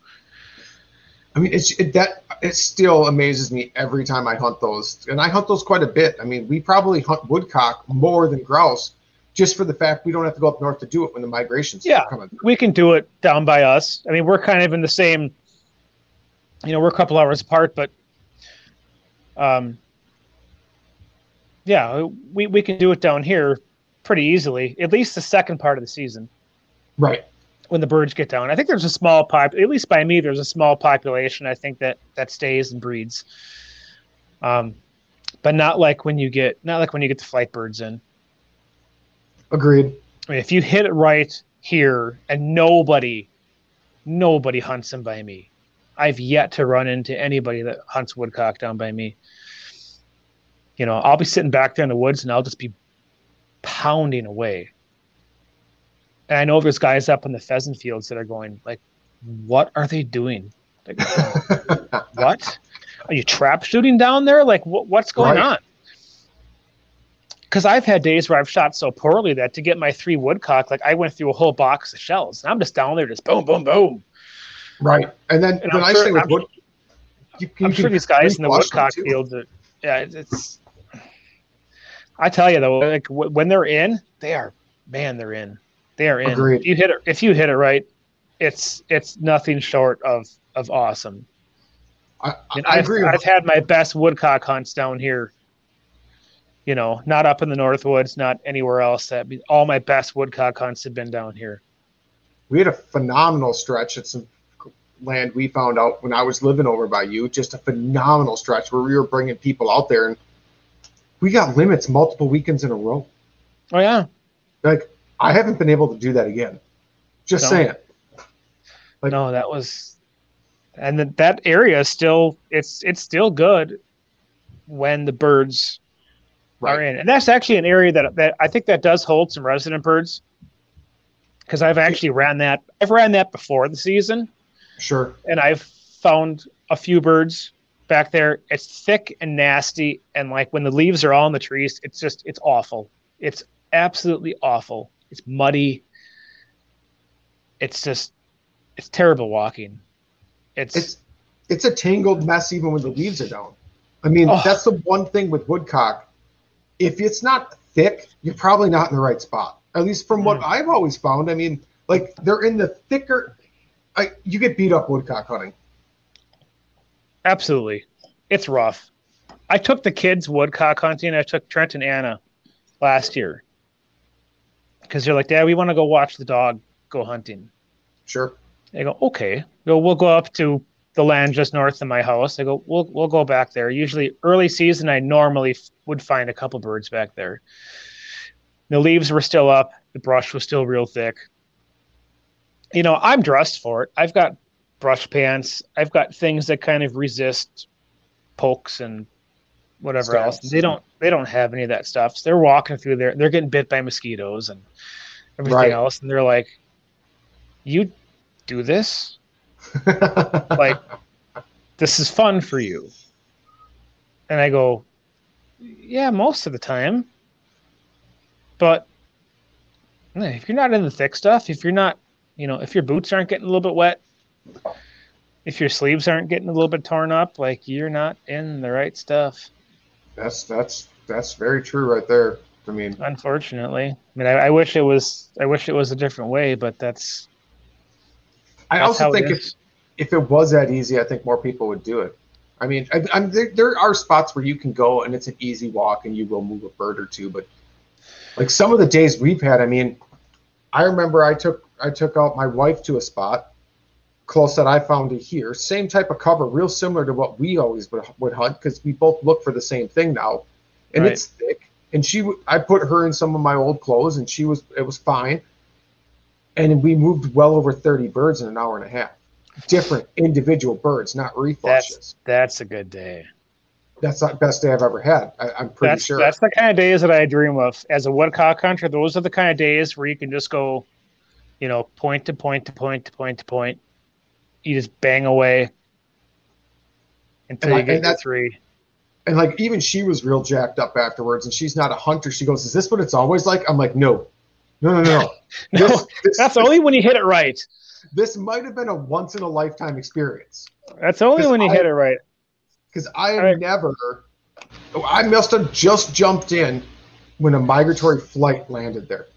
I mean, it's it, that it still amazes me every time I hunt those, and I hunt those quite a bit. I mean, we probably hunt woodcock more than grouse, just for the fact we don't have to go up north to do it when the migrations yeah, coming. We can do it down by us. I mean, we're kind of in the same. You know, we're a couple hours apart, but um, yeah, we we can do it down here pretty easily. At least the second part of the season, right? when the birds get down. I think there's a small pop, at least by me, there's a small population. I think that that stays and breeds. Um, but not like when you get not like when you get the flight birds in. Agreed. I mean, if you hit it right here and nobody, nobody hunts them by me. I've yet to run into anybody that hunts woodcock down by me. You know, I'll be sitting back there in the woods and I'll just be pounding away and I know there's guys up in the pheasant fields that are going like, what are they doing? Like, what? Are you trap shooting down there? Like, wh- what's going right. on? Because I've had days where I've shot so poorly that to get my three woodcock, like I went through a whole box of shells, and I'm just down there, just boom, boom, boom. Right, and then and the nice sure, thing with I'm, wood, you, you I'm sure these guys in the woodcock fields, are, yeah, it's. I tell you though, like w- when they're in, they are man, they're in. They are in. Agreed. If you hit it, if you hit it right, it's it's nothing short of of awesome. I, I, I agree. I've had my best woodcock hunts down here. You know, not up in the Northwoods, not anywhere else. That all my best woodcock hunts have been down here. We had a phenomenal stretch at some land we found out when I was living over by you. Just a phenomenal stretch where we were bringing people out there, and we got limits multiple weekends in a row. Oh yeah, like I haven't been able to do that again. Just no. saying. Like, no, that was, and that that area is still it's it's still good when the birds right. are in, and that's actually an area that that I think that does hold some resident birds because I've actually ran that I've ran that before the season. Sure. And I've found a few birds back there. It's thick and nasty, and like when the leaves are all in the trees, it's just it's awful. It's absolutely awful. It's muddy. It's just it's terrible walking. It's it's it's a tangled mess even when the leaves are down. I mean, oh. that's the one thing with woodcock. If it's not thick, you're probably not in the right spot. At least from what mm. I've always found. I mean, like they're in the thicker. I, you get beat up woodcock hunting. Absolutely, it's rough. I took the kids woodcock hunting. I took Trent and Anna last year, because they're like, Dad, we want to go watch the dog go hunting. Sure. They go, okay. Go, we'll go up to the land just north of my house. I go, we'll we'll go back there. Usually early season, I normally f- would find a couple birds back there. The leaves were still up. The brush was still real thick. You know, I'm dressed for it. I've got brush pants. I've got things that kind of resist pokes and whatever else. They don't they don't have any of that stuff. So they're walking through there. They're getting bit by mosquitoes and everything right. else, and they're like, "You do this? like, this is fun for you?" And I go, "Yeah, most of the time." But if you're not in the thick stuff, if you're not, you know, if your boots aren't getting a little bit wet, if your sleeves aren't getting a little bit torn up, like you're not in the right stuff. That's that's that's very true right there. I mean, unfortunately, I mean, I, I wish it was I wish it was a different way, but that's. I that's also think if if it was that easy, I think more people would do it. I mean, I, I'm, there, there are spots where you can go and it's an easy walk and you will move a bird or two, but like some of the days we've had, I mean, I remember I took I took out my wife to a spot close that I found it here. Same type of cover, real similar to what we always would, would hunt because we both look for the same thing now, and right. it's thick. And she, I put her in some of my old clothes, and she was, it was fine. And we moved well over thirty birds in an hour and a half. different individual birds, not reflushes. That's that's a good day. That's the best day I've ever had. I, am pretty that's, sure. That's the kind of days that I dream of as a woodcock hunter. Those are the kind of days where you can just go, you know, point to point to point to point to point. You just bang away until and you get that three. And like even she was real jacked up afterwards, and she's not a hunter. She goes, "Is this what it's always like?" I'm like, "No, no, no, no. no this, this, that's only when you hit it right. This might have been a once in a lifetime experience. That's only when you I, hit it right. Because I have right. never, I must have just jumped in when a migratory flight landed there.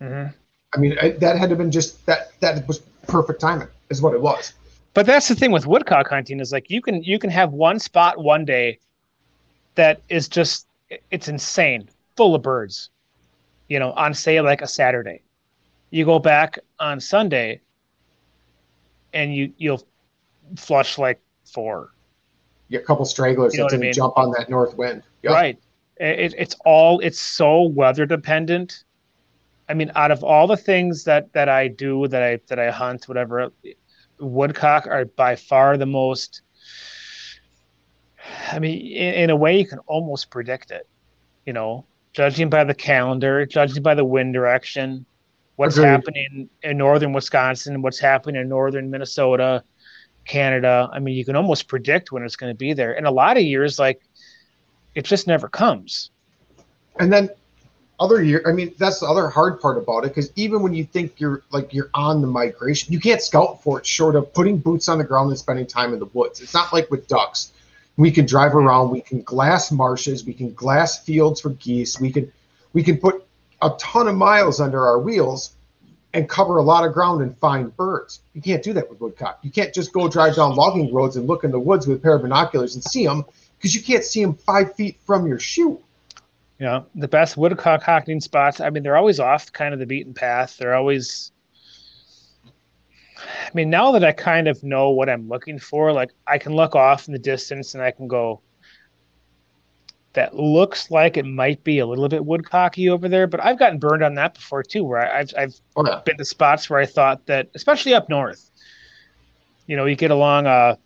Mm-hmm. I mean, I, that had to have been just that. That was perfect timing, is what it was. But that's the thing with woodcock hunting is like you can you can have one spot one day that is just it's insane, full of birds. You know, on say like a Saturday. You go back on Sunday and you you'll flush like four. Yeah, a couple stragglers you know that didn't I mean? jump on that north wind. Yep. Right. It, it's all it's so weather dependent. I mean, out of all the things that that I do, that I that I hunt, whatever, woodcock are by far the most. I mean, in, in a way, you can almost predict it. You know, judging by the calendar, judging by the wind direction, what's Agreed. happening in northern Wisconsin, what's happening in northern Minnesota, Canada. I mean, you can almost predict when it's going to be there. And a lot of years, like, it just never comes. And then other year, I mean, that's the other hard part about it because even when you think you're like you're on the migration, you can't scout for it short of putting boots on the ground and spending time in the woods. It's not like with ducks. We can drive around, we can glass marshes, we can glass fields for geese, we can we can put a ton of miles under our wheels and cover a lot of ground and find birds. You can't do that with woodcock. You can't just go drive down logging roads and look in the woods with a pair of binoculars and see them because you can't see them five feet from your shoe. Yeah, the best woodcock hunting spots. I mean, they're always off kind of the beaten path. They're always. I mean, now that I kind of know what I'm looking for, like I can look off in the distance and I can go. That looks like it might be a little bit woodcocky over there, but I've gotten burned on that before too. Where I, have I've oh, yeah. been to spots where I thought that, especially up north, you know, you get along uh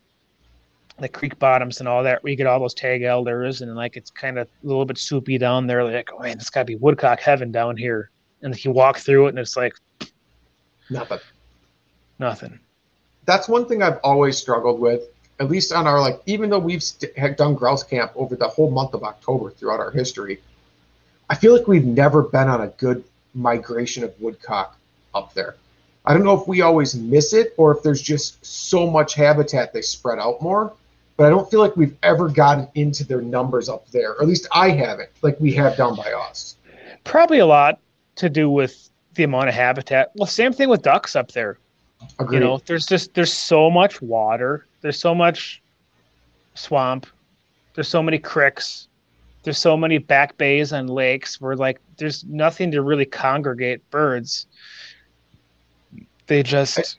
the creek bottoms and all that where you get all those tag alders and like it's kind of a little bit soupy down there like oh man this gotta be woodcock heaven down here. And you walk through it and it's like nothing. Nothing. That's one thing i've always struggled with at least on our like even though we've st- had done grouse camp over the whole month of october throughout our history i feel like we've never been on a good migration of woodcock up there. I don't know if we always miss it or if there's just so much habitat they spread out more but I don't feel like we've ever gotten into their numbers up there. Or at least I haven't, like we have down by us. Probably a lot to do with the amount of habitat. Well, same thing with ducks up there. Agreed. You know, there's just there's so much water. There's so much swamp. There's so many creeks. There's so many back bays and lakes where like there's nothing to really congregate birds. They just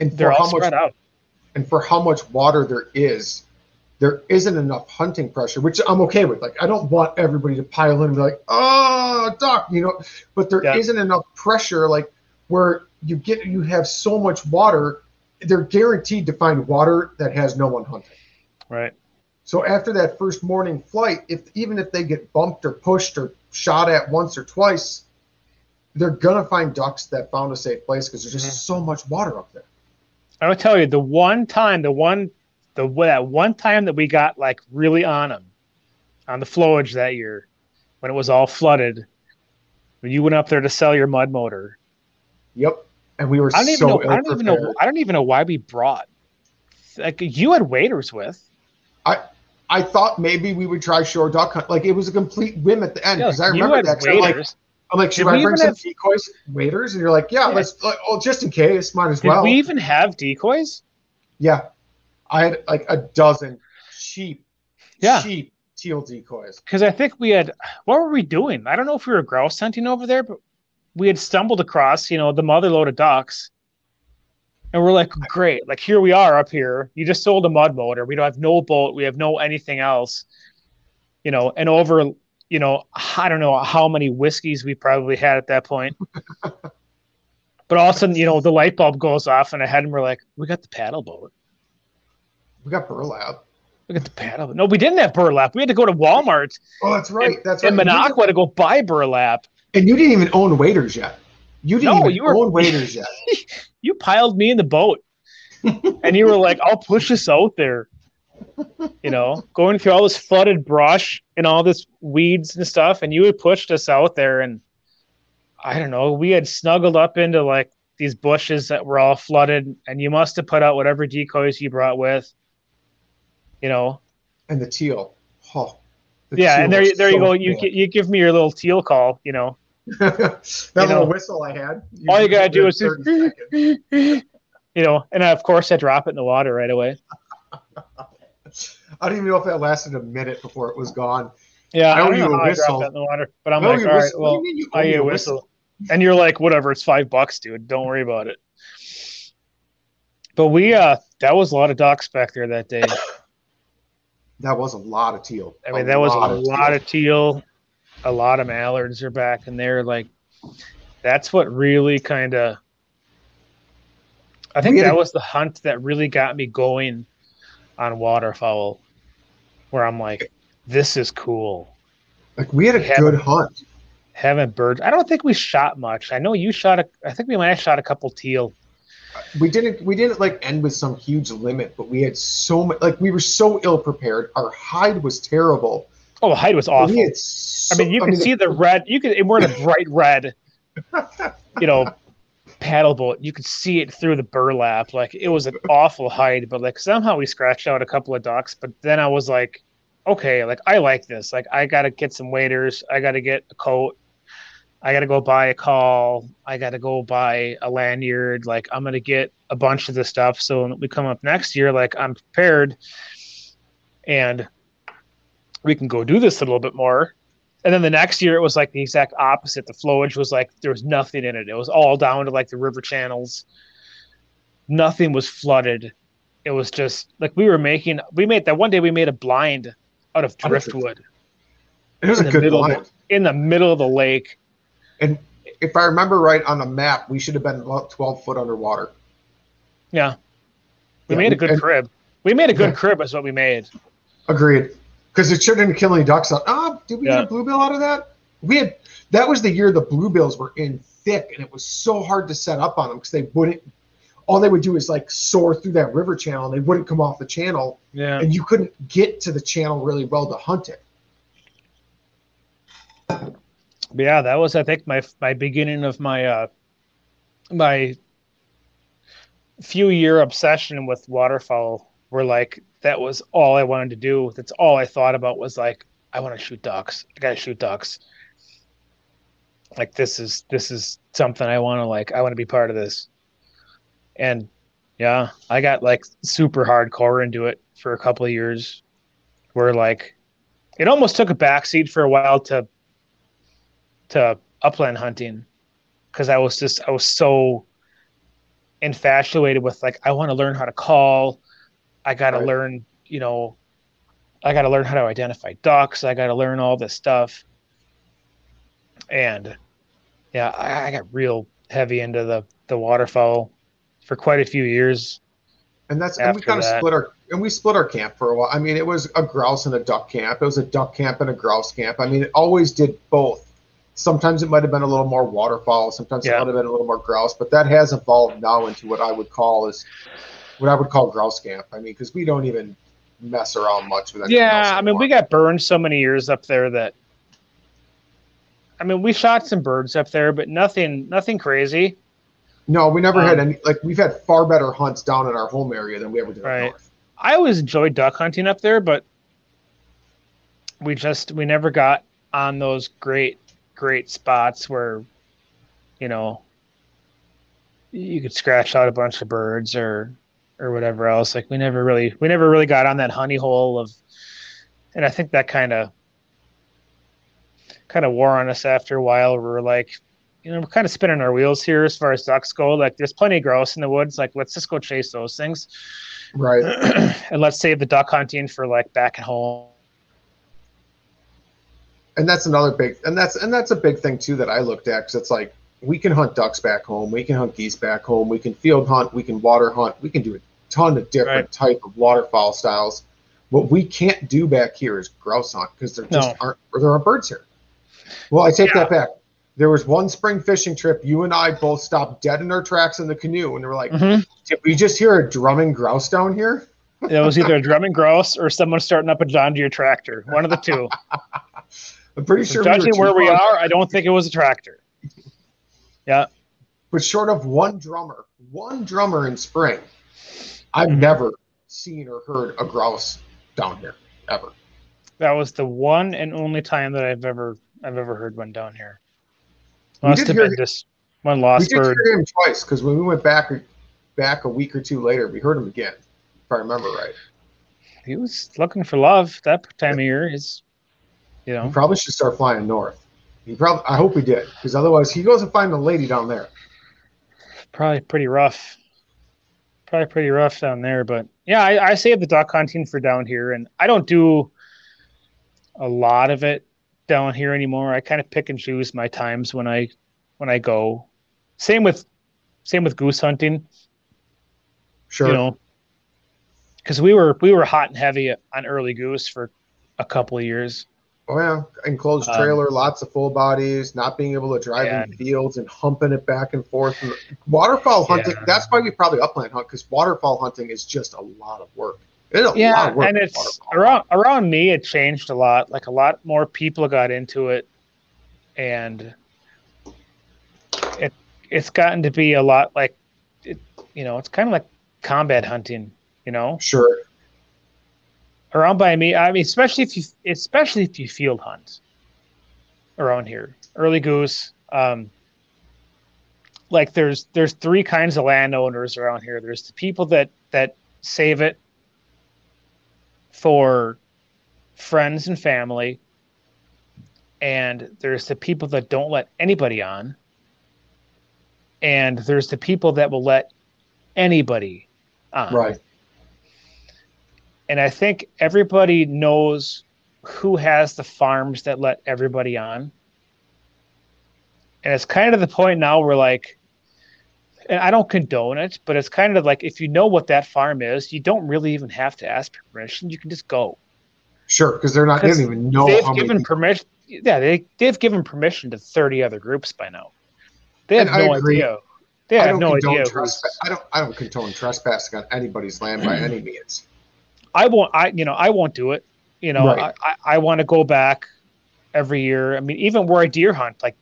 and for how much out. and for how much water there is there isn't enough hunting pressure which i'm okay with like i don't want everybody to pile in and be like oh doc you know but there yeah. not enough pressure like where you get you have so much water they're guaranteed to find water that has no one hunting right so after that first morning flight if even if they get bumped or pushed or shot at once or twice they're gonna find ducks that found a safe place because there's just mm-hmm. so much water up there I will tell you the one time, the one, the that one time that we got like really on them on the flowage that year when it was all flooded. When you went up there to sell your mud motor. Yep, and we were. I don't even know. I don't even know. I don't even know why we brought. Like you had waiters with. I I thought maybe we would try shore duck hunt. Like it was a complete whim at the end because yeah, I remember that. Like, I'm like, should Did I bring some have- decoys, waders? And you're like, yeah, Yeah. let's. Like, oh, just in case, might as Did well. we even have decoys? Yeah, I had like a dozen cheap, Yeah. cheap teal decoys. Because I think we had. What were we doing? I don't know if we were grouse hunting over there, but we had stumbled across, you know, the mother load of ducks. And we're like, great. Like, here we are up here. You just sold a mud motor. We don't have no boat. We have no anything else. You know, and over, you know, I don't know how many whiskeys we probably had at that point. but all of a sudden, you know, the light bulb goes off in our head and we're like, we got the paddle boat. We got burlap. We got the paddle boat. No, we didn't have burlap. We had to go to Walmart Oh, that's right. That's right. in Minocqua to go buy burlap. And you didn't even own waiters yet. You didn't No, even you were- own waders yet. you piled me in the boat and you were like i'll push this out there you know going through all this flooded brush and all this weeds and stuff and you had pushed us out there and i don't know we had snuggled up into like these bushes that were all flooded and you must have put out whatever decoys you brought with you know? And the teal. Oh, the yeah teal and there, there you go. You, you give me your little teal call you know? That you little know, whistle I had. all you gotta do is just you know and of course i drop it in the water right away I don't even know if that lasted a minute before it was gone. Yeah, I I owe don't you know a I whistle. that in the water, but I'm I like, you all a right, whistle. Well, you you I me get a a whistle. And you're like, whatever, it's five bucks, dude. Don't worry about it. But we, uh, that was a lot of ducks back there that day. That was a lot of teal. I mean, that was a of lot teal. of teal, a lot of mallards are back in there. Like, that's what really kind of. I think that a- was the hunt that really got me going on waterfowl, where I'm like, this is cool. Like we had a good hunt. Having birds. I don't think we shot much. I know you shot a. I think we might have shot a couple teal. We didn't we didn't like end with some huge limit, but we had so much like we were so ill prepared. Our hide was terrible. Oh, the height was awful. had I mean, you can see the red. You can. We're in a bright red. You know, paddle boat. You could see it through the burlap. Like it was an awful hide, but like somehow we scratched out a couple of ducks. But then I was like, okay, like I like this. Like I got to get some waders. I got to get a coat. I got to go buy a call. I got to go buy a lanyard. Like I'm gonna get a bunch of this stuff. So when we come up next year, like I'm prepared, and we can go do this a little bit more. And then the next year, it was like the exact opposite. The flowage was like there was nothing in it. It was all down to like the river channels. Nothing was flooded. It was just like we were making. We made that one day. We made a blind out of driftwood it was in a the good middle of blind. in the middle of the lake. And if I remember right on the map, we should have been about twelve foot underwater. Yeah, we Yeah, made a good and- crib. We made a good Yeah. crib. Is what we made. Agreed. Because it shouldn't kill any ducks out. Ah, did we Yeah. get a bluebill out of that? We had that was the year the bluebills were in thick, and it was so hard to set up on them because they wouldn't. All they would do is like soar through that river channel, and they wouldn't come off the channel, Yeah. and you couldn't get to the channel really well to hunt it. Yeah, that was I think my my beginning of my uh my few year obsession with waterfowl were like that was all I wanted to do. That's all I thought about was like I want to shoot ducks. I gotta shoot ducks. Like this is this is something I want to like I want to be part of this. And yeah, I got like super hardcore into it for a couple of years where like it almost took a backseat for a while to to upland hunting because I was just I was so infatuated with like I want to learn how to call. I got to Right. learn, you know, I got to learn how to identify ducks. I got to learn all this stuff. And yeah, I, I got real heavy into the the waterfowl for quite a few years. And that's and we kind of split our and we split our camp for a while. I mean, it was a grouse and a duck camp. It was a duck camp and a grouse camp. I mean, it always did both. Sometimes it might have been a little more waterfowl. Sometimes it might have been a little more grouse. But that has evolved now into what I would call is what I would call grouse camp. I mean, because we don't even mess around much with else Yeah, I mean, we got burned so many years up there that. I mean, we shot some birds up there, but nothing, nothing crazy. no, we never um, had any. Like we've had far better hunts down in our home area than we ever did up Right. north. I always enjoyed duck hunting up there, but we just we never got on those great great spots where, you know, you could scratch out a bunch of birds or or whatever else. Like we never really we never really got on that honey hole of, and I think that kind of kind of wore on us after a while. We were like, you know, we're kind of spinning our wheels here as far as ducks go. Like there's plenty of grouse in the woods. Like let's just go chase those things, Right. and let's save the duck hunting for like back at home. and that's another big and that's and that's a big thing too that I looked at because it's like we can hunt ducks back home, we can hunt geese back home, we can field hunt, we can water hunt, we can do a ton of different Right. type of waterfowl styles. What we can't do back here is grouse hunt because there just No. aren't or there aren't birds here. Well, I take Yeah. that back. There was one spring fishing trip. You and I both stopped dead in our tracks in the canoe, and we were like, Mhm. "Did we just hear a drumming grouse down here?" It was either a drumming grouse or someone starting up a John Deere tractor. One of the two. I'm pretty sure. Judging too where we are, I don't think it was a tractor. Yeah. but short of one drummer, one drummer in spring, I've Mhm. never seen or heard a grouse down here ever. That was the one and only time that I've ever I've ever heard one down here. We Must have been him- just one We lost did bird. hear him twice because when we went back back a week or two later, we heard him again, if I remember right. He was looking for love that time of year. Is you We know probably should start flying north. He probably, I hope he did, because otherwise he goes and find a lady down there. probably pretty rough. Probably pretty rough down there, but yeah, I, I save the duck hunting for down here, and I don't do a lot of it down here anymore. I kind of pick and choose my times when I when I go. Same with same with goose hunting. Sure. you know because we were we were hot and heavy on early goose for a couple of years Oh yeah, enclosed Um, trailer, lots of full bodies, not being able to drive Yeah. in fields and humping it back and forth. And waterfowl hunting. Yeah. That's why we probably upland hunt because waterfowl hunting is just a lot of work. It's a lot yeah of work. and it's around around me it changed a lot like a lot more people got into it and it it's gotten to be a lot like it you know it's kind of like combat hunting you know Sure. Around by me. I mean especially if you especially if you field hunt around here. Early goose um like there's there's three kinds of landowners around here. There's the people that that save it for friends and family and there's the people that don't let anybody on and there's the people that will let anybody on. Right. And I think everybody knows who has the farms that let everybody on. And it's kind of the point now where like and I don't condone it, but it's kind of like if you know what that farm is, you don't really even have to ask permission. You can just go. Sure. Because they're not. They don't even know. They've given permission. Yeah, they they've given permission to thirty other groups by now. They have And no idea. They I have don't no idea. trespass. I don't. I don't condone trespassing on anybody's land by any means. I won't. I you know I won't do it. You know Right. I, I, I want to go back every year. I mean, even where I deer hunt, like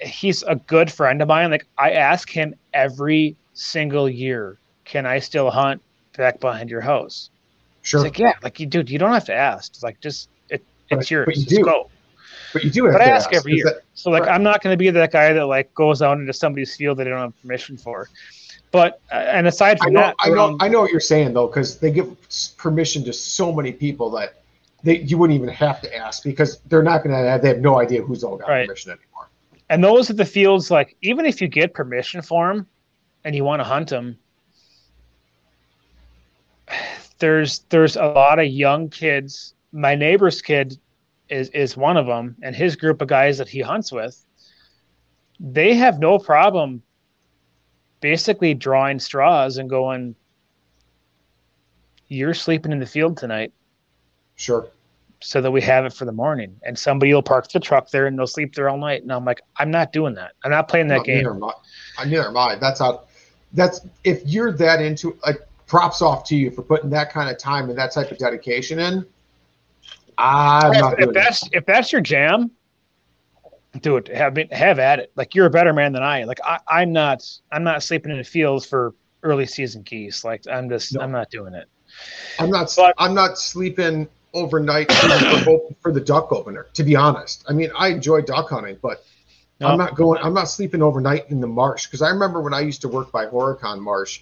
he's a good friend of mine. Like I ask him every single year, can I still hunt back behind your house? Sure. It's like yeah, like you dude, you don't have to ask. It's like just it, But- it's yours. but you Just do. go. but you do have But I to ask every year. that- So like Right. I'm not going to be that guy that like goes out into somebody's field that they don't have permission for. But uh, and aside I from know, that, I know, around- I know what you're saying though, because they give permission to so many people that they you wouldn't even have to ask because they're not going to have. They have no idea who's all got Right. permission anymore. And those are the fields like even if you get permission for them and you want to hunt them, there's there's a lot of young kids. My neighbor's kid is is one of them, and his group of guys that he hunts with, they have no problem basically drawing straws and going, "You're sleeping in the field tonight." Sure. so that we have it for the morning. And somebody will park the truck there and they'll sleep there all night. And I'm like, I'm not doing that. I'm not playing that No, game. Neither am I. I- Neither am I. That's how. That's if you're that into like props off to you for putting that kind of time and that type of dedication in. I'm not If, doing if that's if that's your jam, do it. Have it, have at it. Like you're a better man than I. Like I, I'm not. I'm not sleeping in the fields for early season geese. Like I'm just. No. I'm not doing it. I'm not. But- I'm not sleeping overnight for, for the duck opener. To be honest, I mean I enjoy duck hunting, but Nope. I'm not going. I'm not sleeping overnight in the marsh because I remember when I used to work by Horicon Marsh.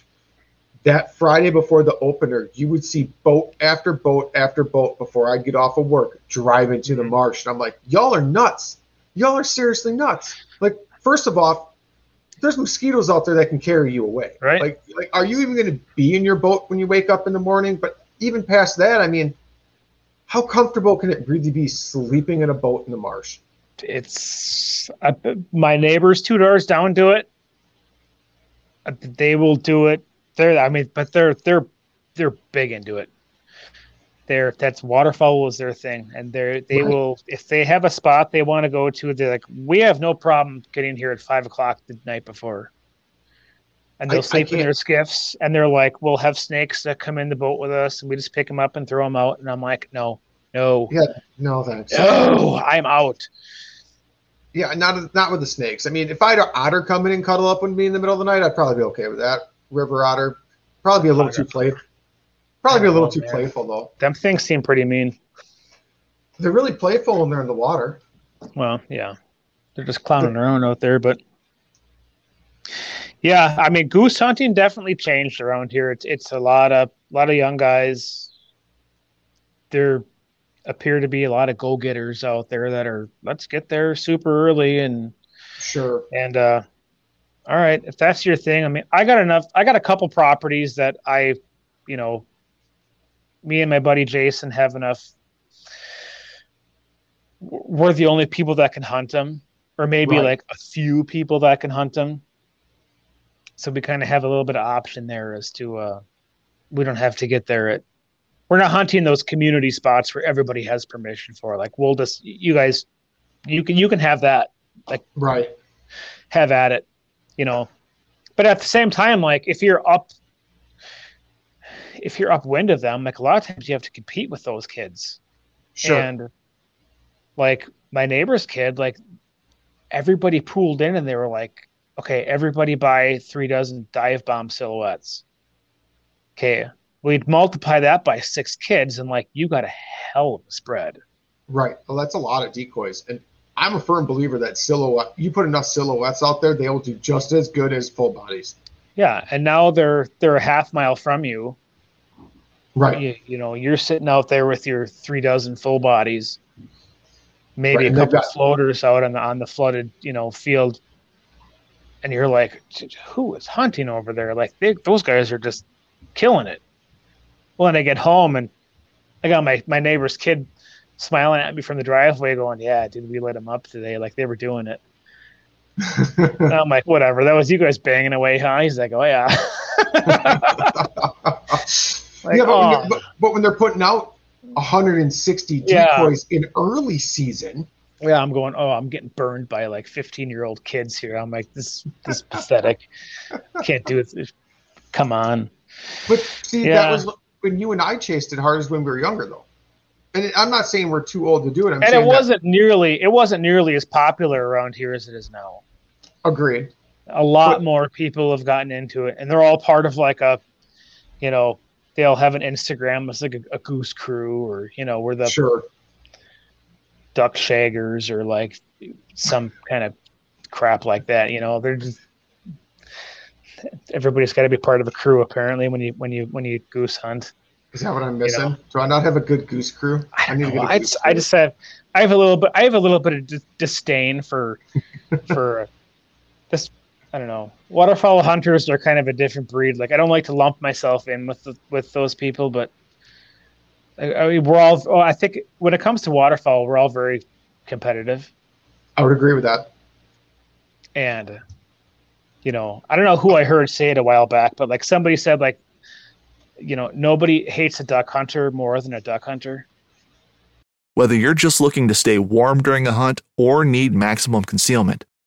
That Friday before the opener, you would see boat after boat after boat before I'd get off of work driving to the mm-hmm. marsh, and I'm like, y'all are nuts. Y'all are seriously nuts. Like, first of all, there's mosquitoes out there that can carry you away. Right. Like, like are you even going to be in your boat when you wake up in the morning? But even past that, I mean, how comfortable can it really be sleeping in a boat in the marsh? It's uh, my neighbors two doors down do it. Uh, they will do it. They're I mean, but they're they're they're big into it. They're that's waterfowl is their thing, and they're they right. will if they have a spot they want to go to. They're like, we have no problem getting here at five o'clock the night before. And they'll I, sleep I in their skiffs and they're like we'll have snakes that come in the boat with us and we just pick them up and throw them out. And i'm like no no. Yeah no thanks. No i'm out. Yeah not not with the snakes. I mean if i had an otter come in and cuddle up with me in the middle of the night i'd probably be okay with that. River otter probably be a little otter. too playful probably be a little too man. playful though them things seem pretty mean they're really playful when they're in the water well yeah they're just clowning around out there but yeah, I mean, goose hunting definitely changed around here. It's it's a lot of a lot of young guys. There appear to be a lot of go getters out there that are let's get there super early and sure. And uh, all right, if that's your thing, I mean, I got enough. I got a couple properties that I, you know, me and my buddy Jason have enough. We're the only people that can hunt them, or maybe right. like a few people that can hunt them so we kind of have a little bit of option there as to uh, we don't have to get there at we're not hunting those community spots where everybody has permission for like we'll just you guys you can you can have that like right have at it you know but at the same time like if you're up if you're upwind of them like a lot of times you have to compete with those kids sure. and like my neighbor's kid like everybody pooled in and they were like okay, everybody buy three dozen dive bomb silhouettes. Okay, we'd multiply that by six kids, and like you got a hell of a spread. Right. Well, that's a lot of decoys, and I'm a firm believer that silhouette. You put enough silhouettes out there, they will do just as good as full bodies. Yeah, and now they're they're a half mile from you. Right. You, you know, you're sitting out there with your three dozen full bodies, maybe right, a couple got, floaters out on the on the flooded you know field and you're like, who is hunting over there? Like they, those guys are just killing it. Well, and I get home and I got my my neighbor's kid smiling at me from the driveway, going, "Yeah, dude, we lit him up today. Like they were doing it." I'm like, whatever. That was you guys banging away, huh? He's like, oh yeah. like, yeah, but, oh. when ah. but, but, when they're putting out 160 decoys yeah. in early season, yeah, I'm going, oh, I'm getting burned by like 15 year old kids here. I'm like, this, this pathetic. Can't do it. Come on. But see, yeah. that was when you and I chased it hard as when we were younger, though. And I'm not saying we're too old to do it. I'm and it wasn't nearly, it wasn't nearly as popular around here as it is now. Agreed. A lot but, more people have gotten into it, and they're all part of like a, you know, they'll have an Instagram as like a, a goose crew, or you know, where the sure duck shaggers or like some kind of crap like that. You know, they're just everybody's got to be part of a crew apparently when you when you when you goose hunt. Is that what I'm missing? You know? Do I not have a good goose crew? I, need to get just, I just have I have a little bit I have a little bit of disdain for for this I don't know. Waterfowl hunters are kind of a different breed. Like I don't like to lump myself in with the, with those people, but I mean, we're all. Well, I think when it comes to waterfowl, we're all very competitive. I would agree with that. And, you know, I don't know who I heard say it a while back, but like somebody said, like, you know, nobody hates a duck hunter more than a duck hunter. Whether you're just looking to stay warm during a hunt or need maximum concealment,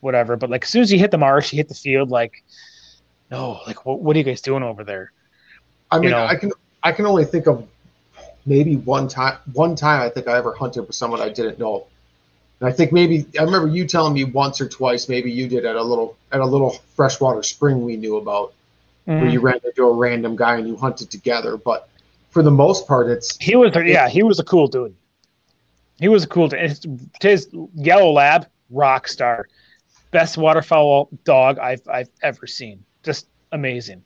whatever. But like as soon as you hit the marsh, you hit the field, like no, like what what are you guys doing over there? I mean, You know. I can I can only think of maybe one time one time I think I ever hunted with someone I didn't know. And I think maybe I remember you telling me once or twice, maybe you did at a little at a little freshwater spring we knew about where Mm. you ran into a random guy and you hunted together. But for the most part, it's He was yeah, he was a cool dude. He was a cool dude. His, his yellow lab, rock star, best waterfowl dog I've I've ever seen. Just amazing.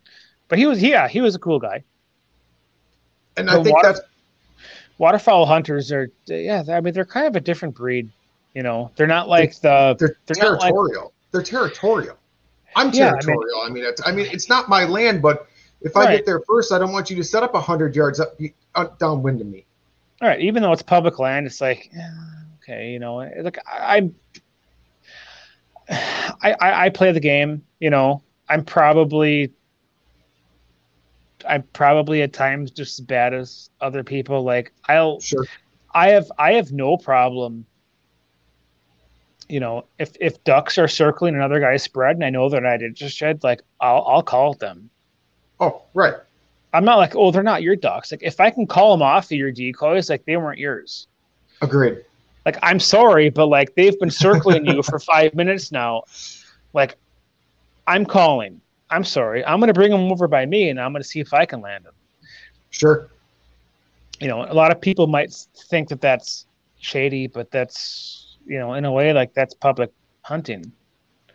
But he was yeah, he was a cool guy. and the I think water- that's Waterfowl hunters are yeah, I mean they're kind of a different breed. You know, they're not like the they're, they're not like- territorial. they're territorial. I'm Yeah, I mean- territorial. I mean, it's I mean it's not my land, but if I get there first, I don't want you to set up hundred yards up, up downwind of me. all right, even though it's public land, it's like eh, okay, you know, like I, I, I, I play the game. You know, I'm probably, I'm probably at times just as bad as other people. Like I'll, Sure. I have, I have no problem. You know, if if ducks are circling another guy's spread, and I know they're not interested, like I'll I'll call them. Oh, right. I'm not like, oh, they're not your ducks. Like if I can call them off of your decoys, like they weren't yours. Agreed. Like I'm sorry, but like they've been circling you for five minutes now. Like I'm calling. I'm sorry. I'm gonna bring them over by me, and I'm gonna see if I can land them. Sure. You know, a lot of people might think that that's shady, but that's you know, in a way, like that's public hunting.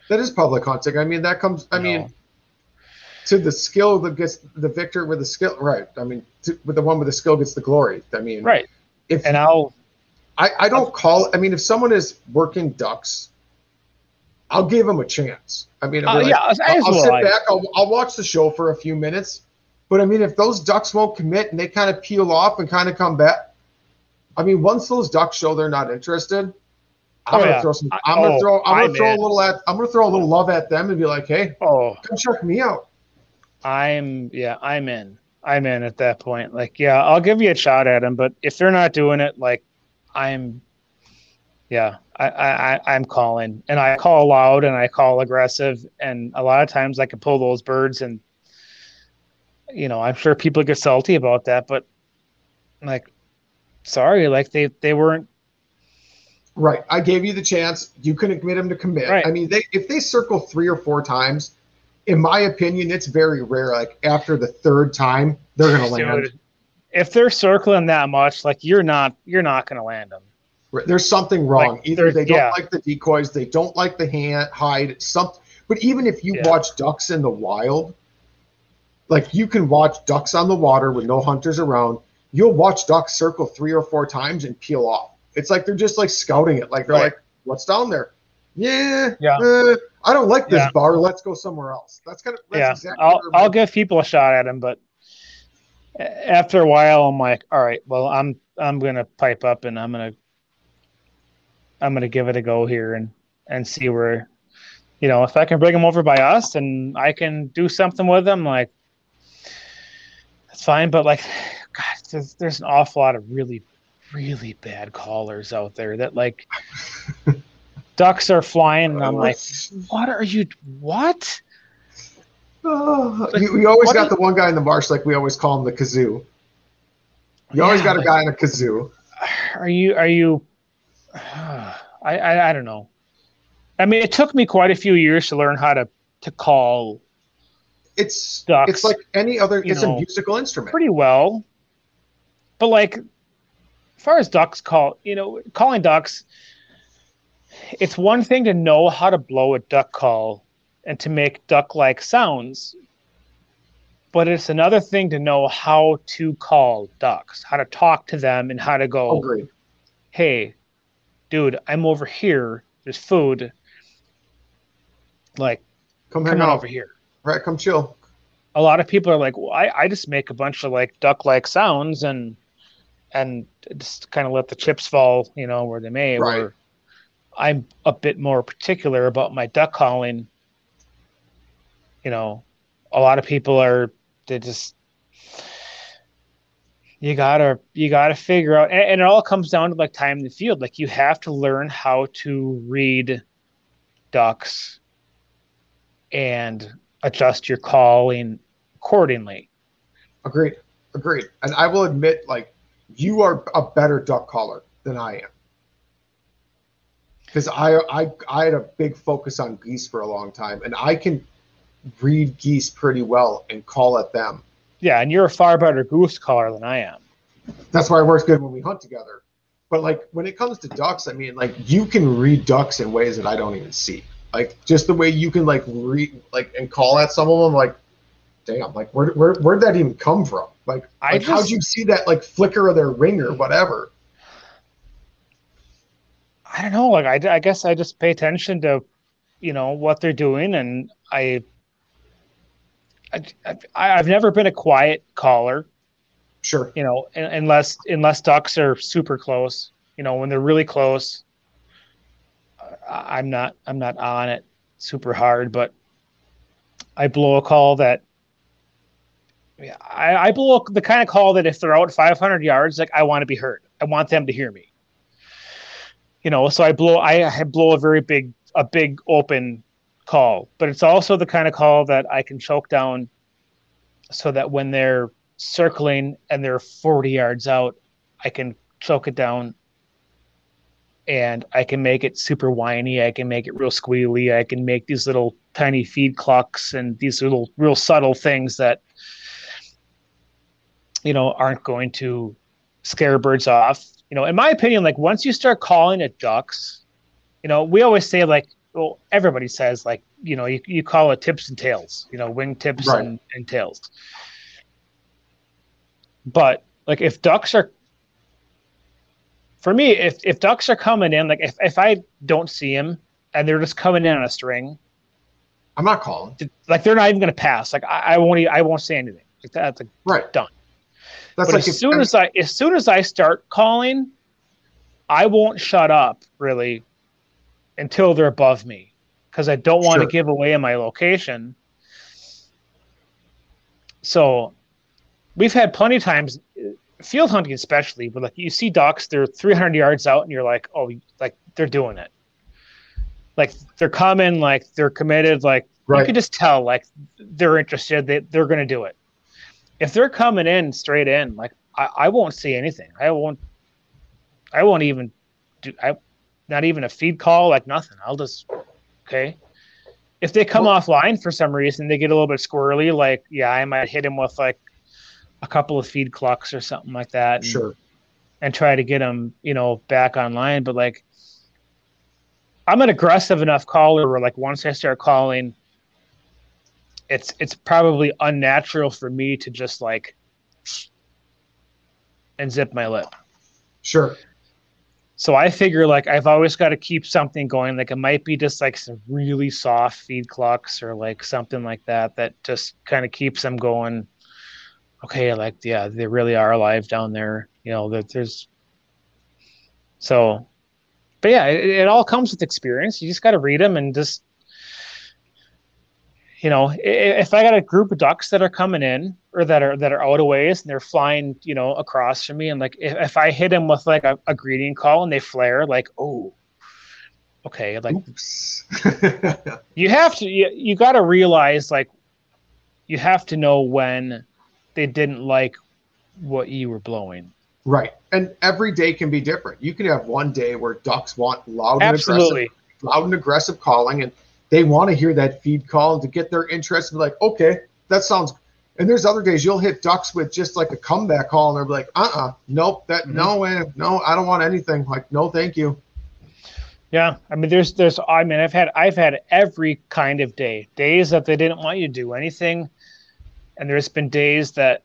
That is public hunting. I mean, that comes. I you mean, know? to the skill that gets the victor with the skill. Right. I mean, to, with the one with the skill gets the glory. I mean, right. If And I'll I, I don't call. I mean, if someone is working ducks, I'll give them a chance. I mean, I'll, uh, be yeah, I'll, I'll sit back. I'll, I'll watch the show for a few minutes. But I mean, if those ducks won't commit and they kind of peel off and kind of come back, I mean, once those ducks show they're not interested, I'm Oh, gonna yeah. throw some. I- I'm gonna oh, throw. I'm I'm gonna throw in. a little at. I'm gonna throw a little love at them and be like, hey, Oh, come check me out. I'm yeah, I'm in. I'm in at that point. Like, yeah, I'll give you a shot at them, but if they're not doing it, like, I'm, yeah, I, I, I'm calling, and I call loud and I call aggressive, and a lot of times I can pull those birds, and you know, I'm sure people get salty about that, but like, sorry, like they they weren't Right. I gave you the chance. You couldn't get them to commit. Right. I mean, they if they circle three or four times, in my opinion, it's very rare. Like after the third time, they're gonna land. If they're circling that much, like you're not you're not gonna land them. There's something wrong. Like, Either they don't yeah. like the decoys, they don't like the hand hide something. But even if you Yeah. watch ducks in the wild, like you can watch ducks on the water with no hunters around. You'll watch ducks circle three or four times and peel off. It's like they're just like scouting it. Like they're Right. like, "What's down there?" Yeah, Yeah. eh, I don't like this Yeah. bar. Let's go somewhere else. That's kind of that's yeah, exactly. I'll I'll give people a shot at him, but after a while, I'm like, all right, well, I'm I'm gonna pipe up and I'm gonna I'm gonna give it a go here and and see where, you know, if I can bring them over by us and I can do something with them, like that's fine. But like, God, there's, there's an awful lot of really really bad callers out there that like ducks are flying and I'm like, what are you what? Oh, Like, we, always got is- the one guy in the marsh, like we always call him the kazoo. You always got a like- guy in a kazoo. are you are you I, I i don't know i mean it took me quite a few years to learn how to to call It's Ducks, it's like any other. It's know, a musical instrument. pretty well but like as far as ducks call you know calling ducks it's one thing to know how to blow a duck call and to make duck like sounds but it's another thing to know how to call ducks how to talk to them and how to go Agreed. hey, dude, I'm over here. There's food. Like, Come come hang on out. over here. Right, come chill. A lot of people are like, well, I, I just make a bunch of like duck like sounds and and just kind of let the chips fall, you know, where they may. Right. Or I'm a bit more particular about my duck calling. You know, a lot of people are they just you gotta you gotta figure out and, and it all comes down to like time in the field like you have to learn how to read ducks and adjust your calling accordingly. Agreed. Agreed. And I will admit, like, you are a better duck caller than I am. Because I, I I had a big focus on geese for a long time, and I can read geese pretty well and call at them. Yeah, and you're a far better goose caller than I am. That's why it works good when we hunt together. But like when it comes to ducks, I mean, like you can read ducks in ways that I don't even see. Like just the way you can like read like and call at some of them, like, damn, like where where where'd that even come from? Like, I like just- how'd you see that like flicker of their ring or whatever? I don't know. Like I, I guess I just pay attention to, you know, what they're doing, and I, I, I've never been a quiet caller. Sure. You know, unless unless ducks are super close. You know, when they're really close, I'm not I'm not on it super hard, but I blow a call that. Yeah, I, I blow the kind of call that if they're out 500 yards, like I want to be heard. I want them to hear me you know so i blow i I blow a very big a big open call but it's also the kind of call that i can choke down so that when they're circling and they're 40 yards out i can choke it down and i can make it super whiny. I can make it real squealy. I can make these little tiny feed clucks and these little real subtle things that you know aren't going to scare birds off. You know, in my opinion, like once you start calling it ducks, you know, we always say like, well, everybody says like, you know, you, you call it tips and tails, you know, wing tips Right. and, and tails. But like if ducks are, for me, if, if ducks are coming in, like if, if I don't see them and they're just coming in on a string, I'm not calling. like they're not even going to pass. Like I, I won't, I won't say anything. Like that's like, Right. Done. That's but like as if- soon as I as soon as I start calling, I won't shut up really until they're above me because I don't want Sure. to give away my location. So we've had plenty of times uh, field hunting especially but like you see ducks they're 300 yards out and you're like oh like they're doing it like they're coming like they're committed like you can just tell like they're interested they, they're going to do it if they're coming in straight in like I, I won't see anything i won't i won't even do i not even a feed call like nothing i'll just okay if they come offline for some reason they get a little bit squirrely like yeah i might hit him with like a couple of feed clucks or something like that and, sure. and try to get them you know back online but like i'm an aggressive enough caller where like once i start calling it's it's probably unnatural for me to just like and zip my lip Sure. So I figure like I've always got to keep something going. Like it might be just like some really soft feed clucks or like something like that that just kind of keeps them going. Okay, like yeah, they really are alive down there. You know that there's so, but yeah, it, it all comes with experience. You just got to read them and just you know, if I got a group of ducks that are coming in or that are that are out of ways and they're flying, you know, across from me, and like if, if I hit them with like a, a greeting call and they flare, like oh, okay, like you have to you, you got to realize like you have to know when they didn't like what you were blowing. right. And every day can be different. You can have one day where ducks want loud and aggressive Absolutely. loud and aggressive calling and they want to hear that feed call to get their interest and be like, okay, that sounds and there's other days you'll hit ducks with just like a comeback call and they're like, uh-uh, nope, that mm-hmm. no way, no, I don't want anything. Like, no, thank you. Yeah, I mean, there's, there's, I mean, I've had, I've had every kind of day. Days that they didn't want you to do anything, and there's been days that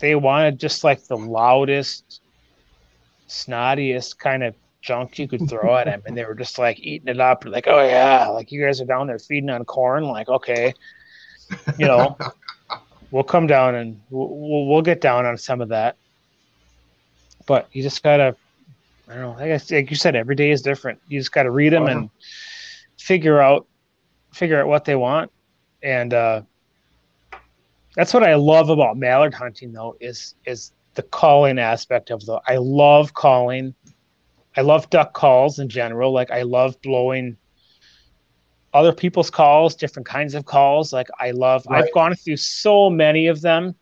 they wanted just like the loudest, snottiest kind of junk you could throw at them, and they were just like eating it up. Like, oh yeah, like you guys are down there feeding on corn. Like, okay, you know, we'll come down and we'll, we'll, get down on some of that. But you just gotta I don't know. Like, I like you said, every day is different. You just got to read them yeah. and figure out figure out what they want. And uh, that's what I love about mallard hunting, though, is is the calling aspect of the. I love calling. I love duck calls in general. Like I love blowing other people's calls, different kinds of calls. Like I love, right. I've gone through so many of them.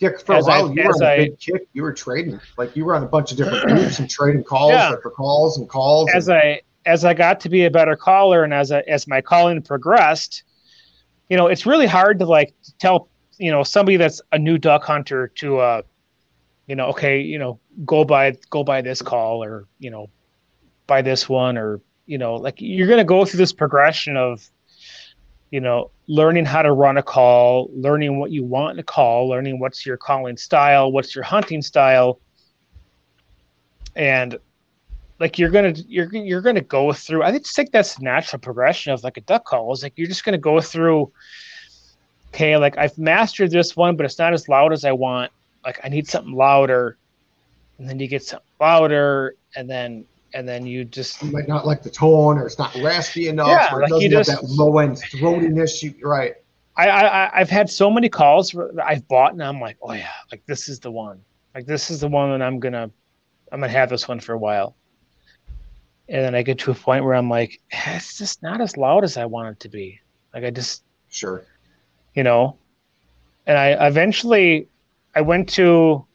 Yeah, for as a while I, you were a big kick. You were trading, like you were on a bunch of different groups and trading calls yeah. for calls and calls. As and, I as I got to be a better caller and as I, as my calling progressed, you know, it's really hard to like tell you know somebody that's a new duck hunter to uh, you know, okay, you know, go by go by this call or you know, by this one or you know, like you're to go through this progression of, you know, learning how to run a call, learning what you want in a call, learning what's your calling style, what's your hunting style, and like you're gonna you're you're gonna go through. I just think that's natural progression of like a duck call. Is like you're just gonna go through. Okay, like I've mastered this one, but it's not as loud as I want. Like I need something louder, and then you get something louder, and then and then you just you might not like the tone or it's not raspy enough yeah, or it like doesn't have just, that low end throatiness. You, right. I, I I've had so many calls I've bought and I'm like, oh yeah, like this is the one. Like this is the one that I'm gonna I'm gonna have this one for a while. And then I get to a point where I'm like, eh, it's just not as loud as I want it to be. Like I just sure, you know. And I eventually I went to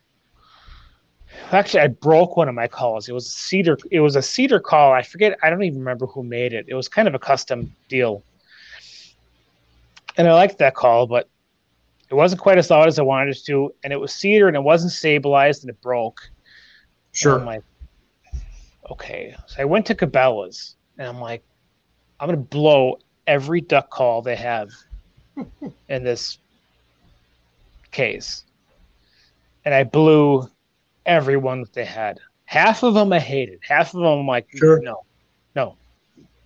actually I broke one of my calls. It was a cedar. It was a cedar call. I forget. I don't even remember who made it. It was kind of a custom deal, and I liked that call, but it wasn't quite as loud as I wanted it to. And it was cedar, and it wasn't stabilized, and it broke. Sure. Like, okay. So I went to Cabela's, and I'm like, I'm gonna blow every duck call they have in this case, and I blew everyone that they had. Half of them I hated. Half of them I'm like, sure. no, no.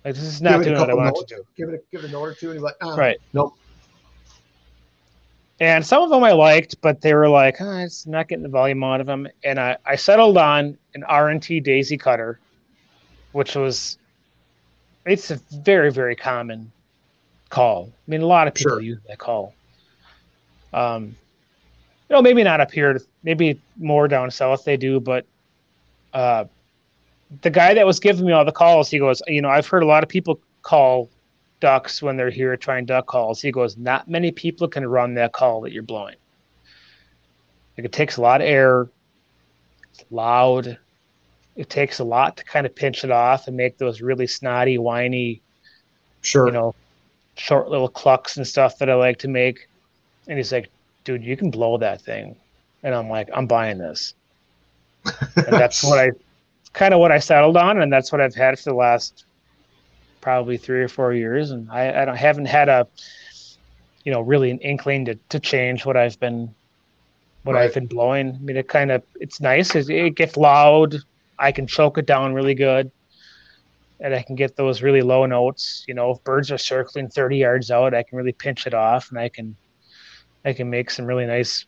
Like this is not doing what I want notes, to do. Give it a, give it a note or two, and you're like, uh, right, nope. And some of them I liked, but they were like, oh, it's not getting the volume out of them. And I, I settled on an R&T Daisy Cutter, which was, it's a very, very common call. I mean, a lot of people sure. use that call. Um, know, maybe not up here, maybe more down south they do, but uh, the guy that was giving me all the calls, he goes, you know, I've heard a lot of people call ducks when they're here trying duck calls. He goes, not many people can run that call that you're blowing. Like it takes a lot of air, it's loud. It takes a lot to kind of pinch it off and make those really snotty, whiny, sure, you know, short little clucks and stuff that I like to make. And he's like, dude, you can blow that thing. And I'm like, I'm buying this. and that's what I kind of what I settled on. And that's what I've had for the last probably three or four years. And I, I don't, haven't had a, you know, really an inkling to, to change what I've been, what right. I've been blowing. I mean, it kind of, it's nice. It, it gets loud. I can choke it down really good and I can get those really low notes. You know, if birds are circling 30 yards out, I can really pinch it off and I can I can make some really nice,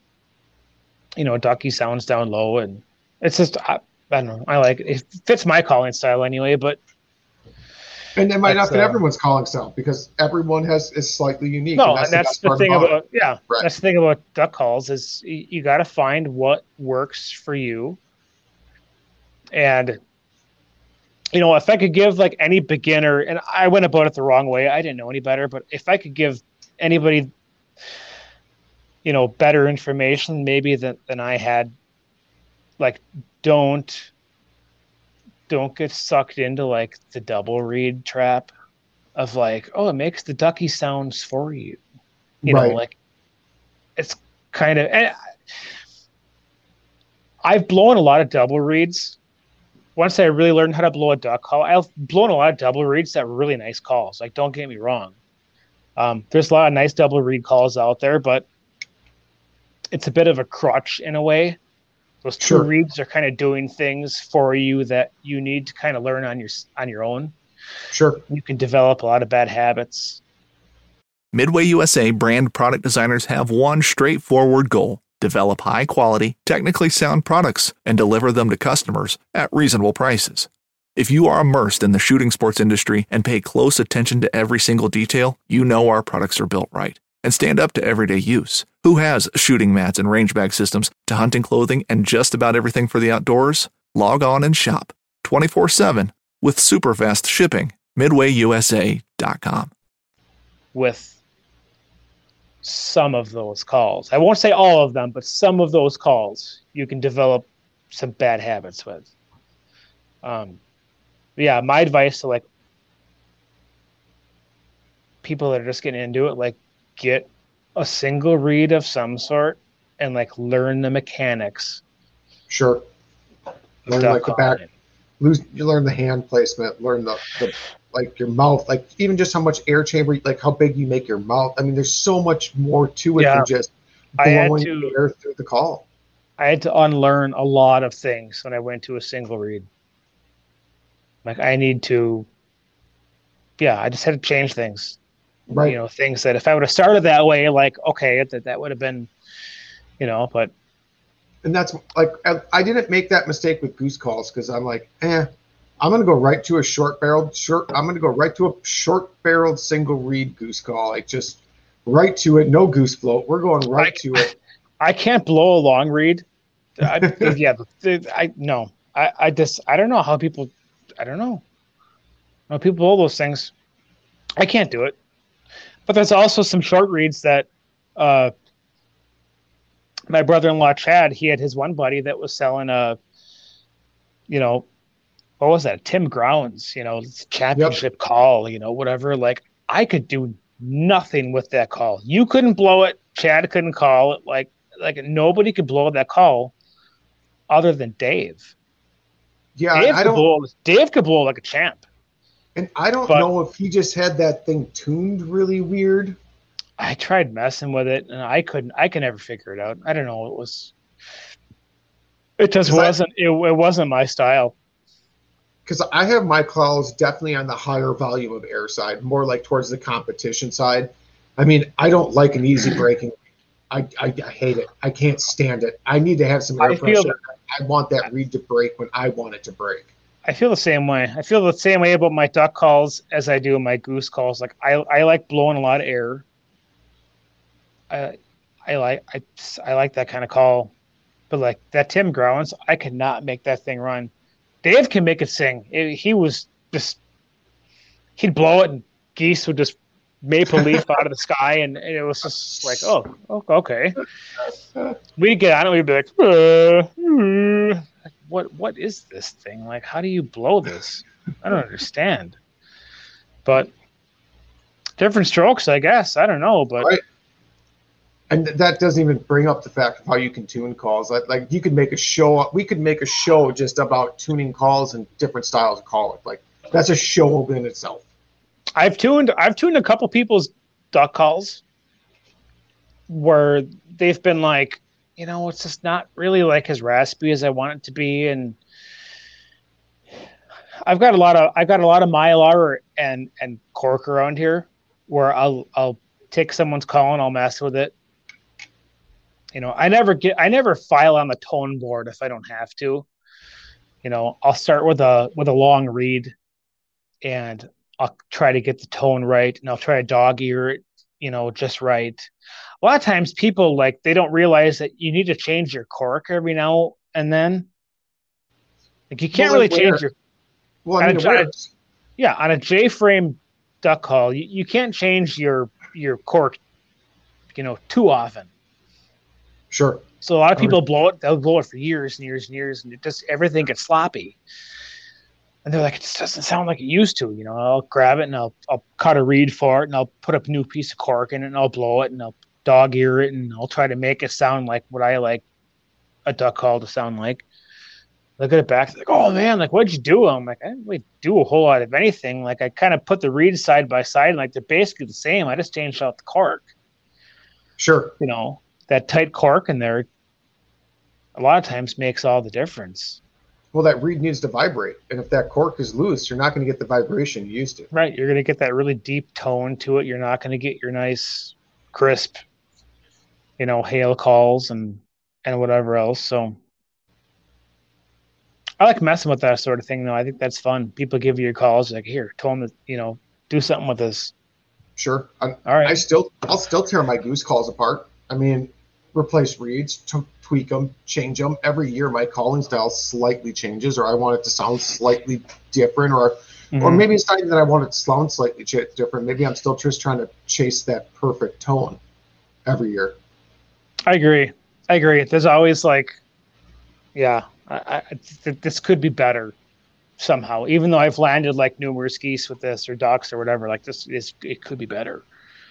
you know, ducky sounds down low, and it's just I, I don't know. I like it. it fits my calling style anyway, but and it might not fit uh, everyone's calling style because everyone has is slightly unique. No, and that's, and that's the, the thing about, about yeah, right. that's the thing about duck calls is you, you got to find what works for you. And you know, if I could give like any beginner, and I went about it the wrong way, I didn't know any better, but if I could give anybody you know better information maybe than, than i had. Like don't don't get sucked into like the double reed trap of like oh it makes the ducky sounds for you. You right. know like it's kind of and i've blown a lot of double reeds. Once i really learned how to blow a duck call i've blown a lot of double reeds that were really nice calls like don't get me wrong. Um, there's a lot of nice double reed calls out there but it's a bit of a crutch in a way. Those two sure. reeds are kind of doing things for you that you need to kind of learn on your on your own. Sure. You can develop a lot of bad habits. Midway USA brand product designers have one straightforward goal develop high quality, technically sound products and deliver them to customers at reasonable prices. If you are immersed in the shooting sports industry and pay close attention to every single detail, you know our products are built right and stand up to everyday use. Who has shooting mats and range bag systems to hunting clothing and just about everything for the outdoors? Log on and shop 24 7 with super fast shipping MidwayUSA.com. With some of those calls, I won't say all of them, but some of those calls, you can develop some bad habits with. Um, yeah, my advice to like people that are just getting into it, like get a single reed of some sort and like learn the mechanics. Sure. Learn like the back. Lose. You learn the hand placement. Learn the the like your mouth. Like even just how much air chamber. Like how big you make your mouth. I mean, there's so much more to it yeah. than just blowing to, air through the call. I had to unlearn a lot of things when I went to a single reed. Like I need to. Yeah, I just had to change things. Right. You know, things that if I would have started that way, like okay, that that would have been, you know, but and that's like I, I didn't make that mistake with goose calls because I'm like, eh, I'm gonna go right to a short barreled short. I'm gonna go right to a short barreled single reed goose call, like just right to it, no goose flute. We're going right I, to it. I can't blow a long reed. I, yeah, I no, I I just I don't know how people. I don't know. No, people blow those things. I can't do it. But there's also some short reeds that uh, my brother-in-law Chad, he had his one buddy that was selling a, you know, what was that? Tim Grounds, you know, championship yep. call, you know, whatever. Like I could do nothing with that call. You couldn't blow it. Chad couldn't call it. Like like nobody could blow that call other than Dave. Yeah, Dave I don't. Blow, Dave could blow like a champ. And I don't but, know if he just had that thing tuned really weird I tried messing with it and I couldn't. I can never figure it out. I don't know. It was. It just wasn't. I, it, it wasn't my style. Because I have my calls definitely on the higher volume of air side, more like towards the competition side. I mean, I don't like an easy breaking. I, I, I hate it. I can't stand it. I need to have some air I pressure. I want that reed to break when I want it to break. I feel the same way. I feel the same way about my duck calls as I do my goose calls. Like I, I like blowing a lot of air. I I like I I like that kind of call, but like that Tim Grounds, I could not make that thing run. Dave can make it sing. It, he was just he'd blow it and geese would just maple leaf out of the sky, and, and, it was just like, oh, okay. We'd get on it, we'd be like, uh, what what is this thing? Like, how do you blow this? I don't understand. But different strokes, I guess. I don't know, but. Right and that doesn't even bring up the fact of how you can tune calls. Like, like you could make a show. We could make a show just about tuning calls and different styles of calling. Like that's a show in itself. I've tuned. I've tuned a couple people's duck calls where they've been like, you know, it's just not really like as raspy as I want it to be, and I've got a lot of I've got a lot of mylar and and cork around here where I'll I'll take someone's call and I'll mess with it you know, I never get I never file on the tone board if I don't have to. You know, I'll start with a with a long reed and I'll try to get the tone right and I'll try to dog ear it, you know, just right. A lot of times people like they don't realize that you need to change your cork every now and then. Like you can't well, really change your well, I mean, a, yeah, on a J frame duck call, you, you can't change your your cork, you know, too often. Sure. So a lot of people blow it. They'll blow it for years and years and years, and it just everything gets sloppy. And they're like, it just doesn't sound like it used to. You know, I'll grab it and I'll I'll cut a reed for it, and I'll put a new piece of cork in it, and I'll blow it, and I'll dog ear it, and I'll try to make it sound like what I like a duck call to sound like. Look at it back, like, oh man, like what'd you do? I'm like, I didn't really do a whole lot of anything. Like I kind of put the reeds side by side, and like they're basically the same. I just changed out the cork. Sure. You know, that tight cork in there a lot of times makes all the difference. Well, that reed needs to vibrate, and if that cork is loose, you're not going to get the vibration you used to. Right, you're going to get that really deep tone to it. You're not going to get your nice, crisp, you know, hail calls and and whatever else. So, I like messing with that sort of thing, though. I think that's fun. People give you your calls like, "Here, tell them that you know, do something with this." Sure. I'm, All right. I still, I'll still tear my goose calls apart. I mean, replace reeds, t- tweak them, change them. Every year, my calling style slightly changes, or I want it to sound slightly different, or Mm-hmm. Or maybe it's not even that I want it to sound slightly different. Maybe I'm still just trying to chase that perfect tone every year. I agree. I agree. There's always like, yeah, I, I, this could be better somehow. Even though I've landed like numerous geese with this or ducks or whatever, like this is it could be better.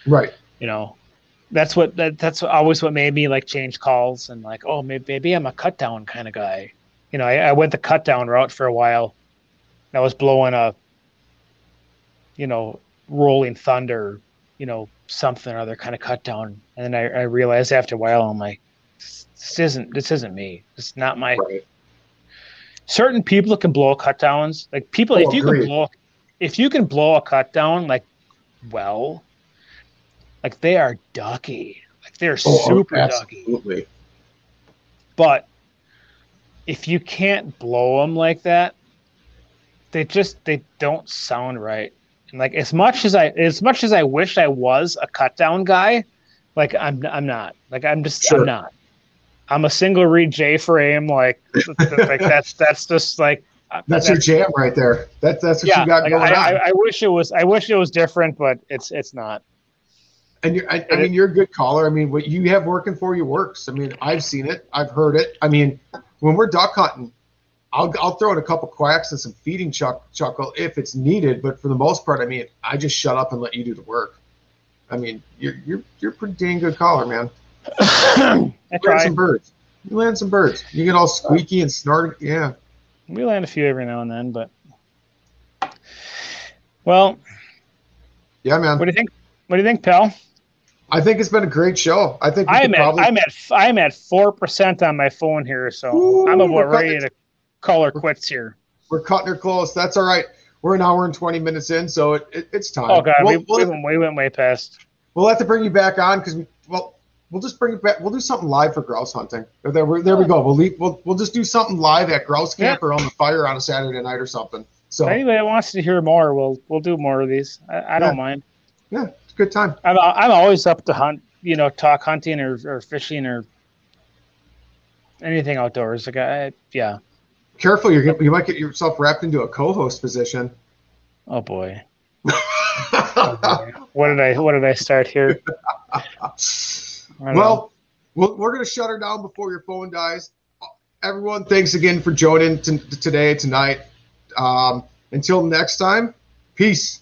Right. You know, that's what that, that's always what made me like change calls and like, oh, maybe, maybe I'm a cut down kind of guy. You know, I, I went the cut down route for a while. I was blowing a, you know, rolling thunder, you know, something or other kind of cut down. And then I, I realized after a while, I'm like, this isn't this isn't me. It's not my. Right. Certain people can blow cut downs. Like people, oh, if you agreed. can blow, if you can blow a cut down like well, like they are ducky. Like they're oh, oh super absolutely. ducky. But if you can't blow them like that, they just they don't sound right. And like as much as I as much as I wish I was a cut down guy, like I'm I'm not. Like I'm just sure. I'm not. I'm a single reed J frame. Like like that's that's just like that's, that's your jam right there. That's that's what yeah, you got like going I, on. I, I wish it was I wish it was different, but it's it's not. And you're, I, I, mean, you're a good caller. I mean, what you have working for you works. I mean, I've seen it, I've heard it. I mean, when we're duck hunting, I'll, I'll throw in a couple quacks and some feeding chuck, chuckle if it's needed. But for the most part, I mean, I just shut up and let you do the work. I mean, you're you're you're a pretty dang good caller, man. you land some birds. You land some birds. You get all squeaky and snort. Yeah. We land a few every now and then, but well. Yeah, man. What do you think? What do you think, pal? I think it's been a great show. I think I'm at probably... I'm at I'm at four percent on my phone here, so Ooh, I'm about ready to call her quits here. We're cutting her close. That's all right. We're an hour and twenty minutes in, so it, it, it's time. Oh god, we'll, we, we'll, we, went, we went way past. We'll have to bring you back on because well, we'll just bring it back. We'll do something live for grouse hunting. There, we, there we go. We'll leave, we'll we'll just do something live at grouse camp yeah. or on the fire on a Saturday night or something. So anybody that wants to hear more, we'll we'll do more of these. I, I yeah. don't mind. Yeah, it's a good time. I'm I'm always up to hunt you know talk hunting or, or fishing or anything outdoors. Like I, yeah. Careful, you're you might get yourself wrapped into a co-host position. Oh boy. oh boy. What did I what did I start here? well, well, we're gonna shut her down before your phone dies. Everyone, thanks again for joining t- today, tonight. Um, until next time, peace.